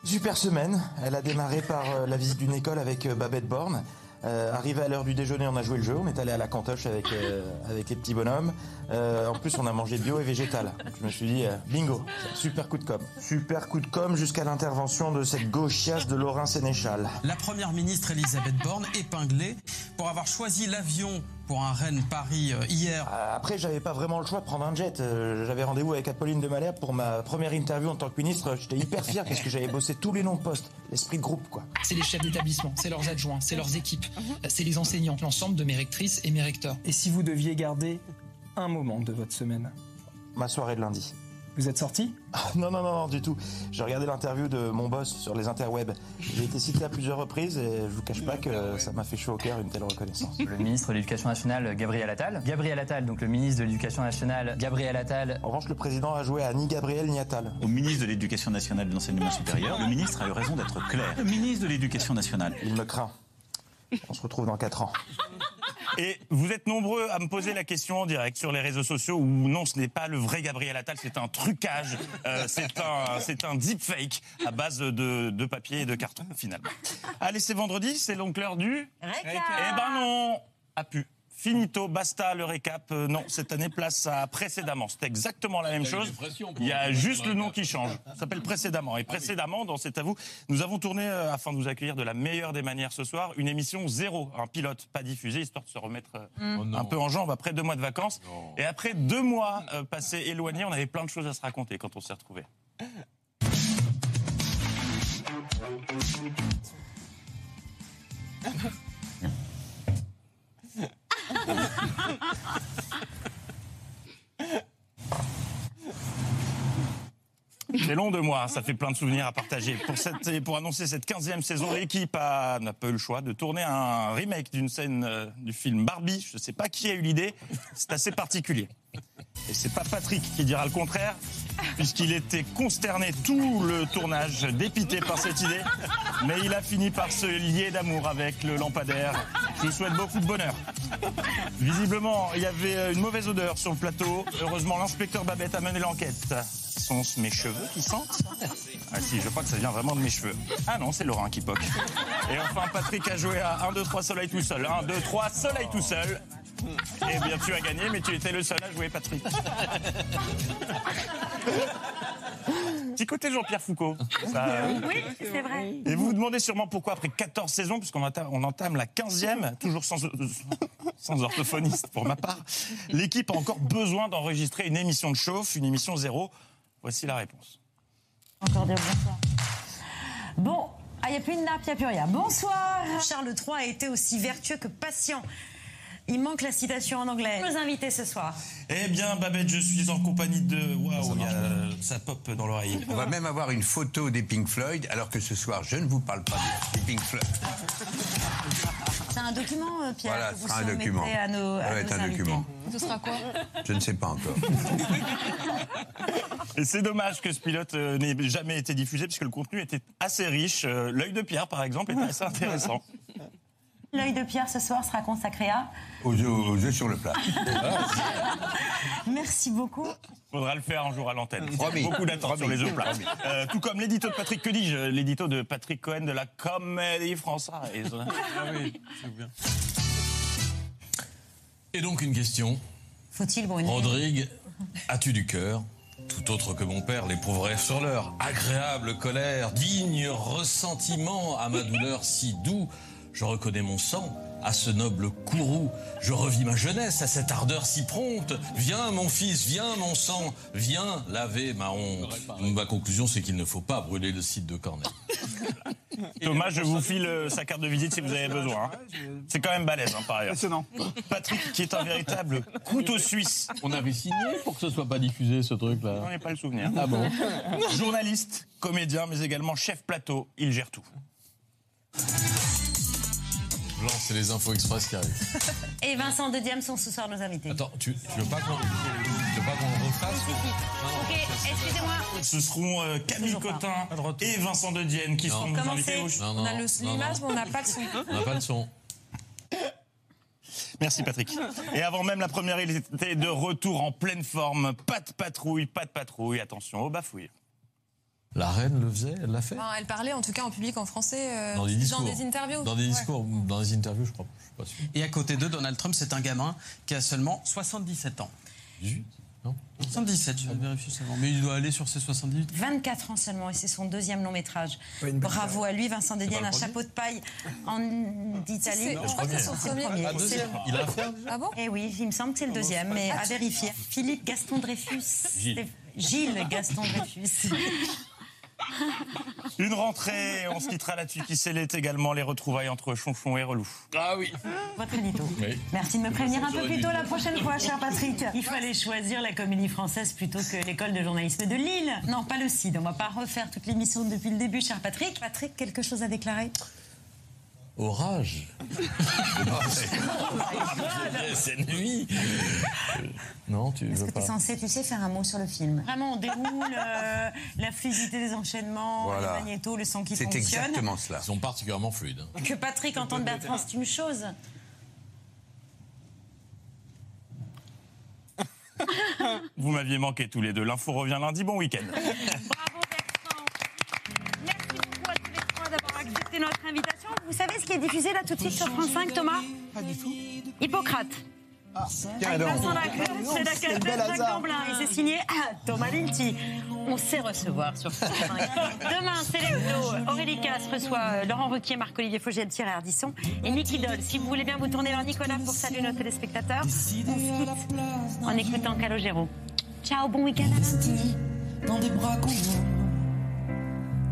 Super semaine. Elle a démarré par euh, la visite d'une école avec Babette Borne. Euh, arrivé à l'heure du déjeuner, on a joué le jeu. On est allé à la cantoche avec, euh, avec les petits bonhommes. Euh, en plus, on a mangé bio et végétal. Donc, je me suis dit, euh, bingo, super coup de com. Super coup de com jusqu'à l'intervention de cette gauchiasse de Laurent Sénéchal. La première ministre Elisabeth Borne épinglée pour avoir choisi l'avion pour un Rennes-Paris euh, hier. Après, j'avais pas vraiment le choix de prendre un jet. Euh, J'avais rendez-vous avec Apolline de Malherbe pour ma première interview en tant que ministre. J'étais hyper fier parce que j'avais bossé tous les noms de postes. L'esprit de groupe, quoi. C'est les chefs d'établissement, c'est leurs adjoints, c'est leurs équipes, c'est les enseignants, l'ensemble de mes rectrices et mes recteurs. Et si vous deviez garder un moment de votre semaine? Ma soirée de lundi. Vous êtes sorti? Non, non, non, non, du tout. J'ai regardé l'interview de mon boss sur les interwebs. J'ai été cité à plusieurs reprises et je vous cache pas que ça m'a fait chaud au cœur une telle reconnaissance. Le ministre de l'Éducation nationale, Gabriel Attal. Gabriel Attal, donc le ministre de l'Éducation nationale, Gabriel Attal. En revanche, le président a joué à ni Gabriel ni Attal. Au ministre de l'Éducation nationale et de l'Enseignement supérieur, le ministre a eu raison d'être clair. Le ministre de l'Éducation nationale. Il me craint. On se retrouve dans 4 ans. Et vous êtes nombreux à me poser la question en direct sur les réseaux sociaux où non, ce n'est pas le vrai Gabriel Attal, c'est un trucage, euh, c'est un, c'est un deepfake à base de, de papier et de carton finalement. Allez, c'est vendredi, c'est donc l'heure du. Récap. Eh ben non, a pu. Finito, basta, le récap. Euh, non, cette année, place à précédemment. C'est exactement la même chose. Il y a juste le nom qui change. Ça s'appelle précédemment. Et précédemment, dans C'est à vous, nous avons tourné, euh, afin de vous accueillir de la meilleure des manières ce soir, une émission zéro, un pilote pas diffusé, histoire de se remettre euh, Mm. Oh un peu en jambe après deux mois de vacances. Et après deux mois euh, passés éloignés, on avait plein de choses à se raconter quand on s'est retrouvés. C'est long de mois, ça fait plein de souvenirs à partager. Pour, annoncer cette 15e saison, l'équipe n'a pas eu le choix de tourner un remake d'une scène euh, du film Barbie. Je ne sais pas qui a eu l'idée, c'est assez particulier. Et c'est pas Patrick qui dira le contraire, puisqu'il était consterné tout le tournage, dépité par cette idée. Mais il a fini par se lier d'amour avec le lampadaire. Je vous souhaite beaucoup de bonheur. Visiblement, il y avait une mauvaise odeur sur le plateau. Heureusement, l'inspecteur Babette a mené l'enquête. Sont-ce mes cheveux qui sentent Ah si, je crois que ça vient vraiment de mes cheveux. Ah non, c'est Laurent qui poque. Et enfin, Patrick a joué à 1, 2, 3, soleil tout seul. 1, 2, 3, soleil tout seul. Eh bien, tu as gagné, mais tu étais le seul à jouer, Patrick. Petit côté Jean-Pierre Foucault. Ça- Oui, c'est vrai. Et vous vous demandez sûrement pourquoi, après 14 saisons, puisqu'on entame, on entame la 15e, toujours sans, sans orthophoniste pour ma part, l'équipe a encore besoin d'enregistrer une émission de chauffe, une émission zéro. Voici la réponse. Encore dire bonsoir. Bon, ah, il n'y a plus de nappe, il n'y a plus rien. Bonsoir. Charles III a été aussi vertueux que patient. Il manque la citation en anglais. Nos invités ce soir. Eh bien, Babette, je suis en compagnie de. Waouh, ça pop dans l'oreille. On va même avoir une photo des Pink Floyd, alors que ce soir, je ne vous parle pas des Pink Floyd. C'est un document, euh, Pierre, Voilà, que ce vous sera un document. à nos, à Ça va nos être un invités. document. Ce sera quoi? Je ne sais pas encore. Et c'est dommage que ce pilote euh, n'ait jamais été diffusé, puisque le contenu était assez riche. Euh, L'œil de Pierre, par exemple, était assez intéressant. L'œil de Pierre ce soir sera consacré à. Aux œufs sur le plat. Merci beaucoup. Faudra le faire un jour à l'antenne. Promis. Beaucoup d'attentes sur les œufs plats. Euh, tout comme l'édito de Patrick, que dis-je L'édito de Patrick Cohen de la Comédie Française. Ah oui, c'est bien. Et donc une question. Faut-il brûler Rodrigue, as-tu du cœur? Tout autre que mon père l'éprouverait sur l'heure. Agréable colère, digne ressentiment à ma douleur si doux. Je reconnais mon sang à ce noble courroux. Je revis ma jeunesse à cette ardeur si prompte. Viens, mon fils, viens, mon sang, viens laver ma honte. Ma conclusion, c'est qu'il ne faut pas brûler le site de Corneille. Thomas, je vous file euh, sa carte de visite si vous avez besoin. hein. C'est quand même balèze, hein, par ailleurs. Patrick, qui est un véritable couteau suisse. On avait signé pour que ce soit pas diffusé ce truc-là. On n'a pas le souvenir. Ah bon Journaliste, comédien, mais également chef plateau, il gère tout. Blanc, c'est les infos express qui arrivent. Et Vincent de Diam sont ce soir nos invités. Attends, tu, tu veux pas qu'on tu veux pas qu'on le refasse Ok, excusez-moi. Ce seront euh, Camille Cotin et Vincent de Dienne qui Non. seront nos Comment invités. Non, non, On a l'image, mais on n'a pas le son. On n'a pas le son. Merci Patrick. Et avant même la première, il était de retour en pleine forme. Pas de patrouille, pas de patrouille. Attention aux bafouilles. La reine le faisait, elle l'a fait Enfin, elle parlait en tout cas en public en français euh, Dans des discours. des interviews. Dans des Ouais. discours, dans des interviews, je crois. Je suis pas sûr. Et à côté d'eux, Donald Trump, c'est un gamin qui a seulement 77 ans. 18 Non 77, je vais vérifier seulement. Mais il doit aller sur ses 78. 24 ans seulement et c'est son deuxième long métrage. Ouais, Bravo à lui, Vincent pas un chapeau de paille en si, je crois que c'est son premier. Ah, deuxième. Il a un frère Ah bon Eh oui, il me semble que c'est le deuxième, mais à vérifier. Philippe Gaston Dreyfus. Gilles. Gilles Gaston Dreyfus. Une rentrée, on se quittera là-dessus qui scellait également les retrouvailles entre Chonchon et Relou. Ah oui. Votre édito. Merci de me prévenir un peu plus tôt la prochaine fois, cher Patrick. Il fallait choisir la comédie française plutôt que l'école de journalisme de Lille. Non, pas le CID. On va pas refaire toute l'émission depuis le début, cher Patrick. Patrick, quelque chose à déclarer? Orage. C'est nuit. Non, tu veux que pas. censé, tu sais, faire un mot sur le film Vraiment, on déroule euh, la fluidité des enchaînements, Voilà. les magnétos, le son qui C'est fonctionne. exactement cela. Ils sont particulièrement fluides. hein. Que Patrick entende Bertrand, c'est une chose. Vous m'aviez manqué tous les deux. L'info revient lundi. Bon week-end. accepté notre invitation. Vous savez ce qui est diffusé là tout de suite sur France 5, Thomas? Pas du tout. Hippocrate. tiens Avec. Vincent Lacroix, Jacques hasard. Gamblin et c'est signé ah, Thomas Linti. On sait recevoir sur France 5. Demain, c'est l'hebdo. Aurélie Casse reçoit euh, Laurent Ruquier, Marc-Olivier Fogiel, Thierry Ardisson et Niki Doll. Si vous voulez bien vous tourner vers Nicolas pour saluer nos téléspectateurs, on se quitte en écoutant Calogero. Ciao, bon week-end à lundi. dans des bras.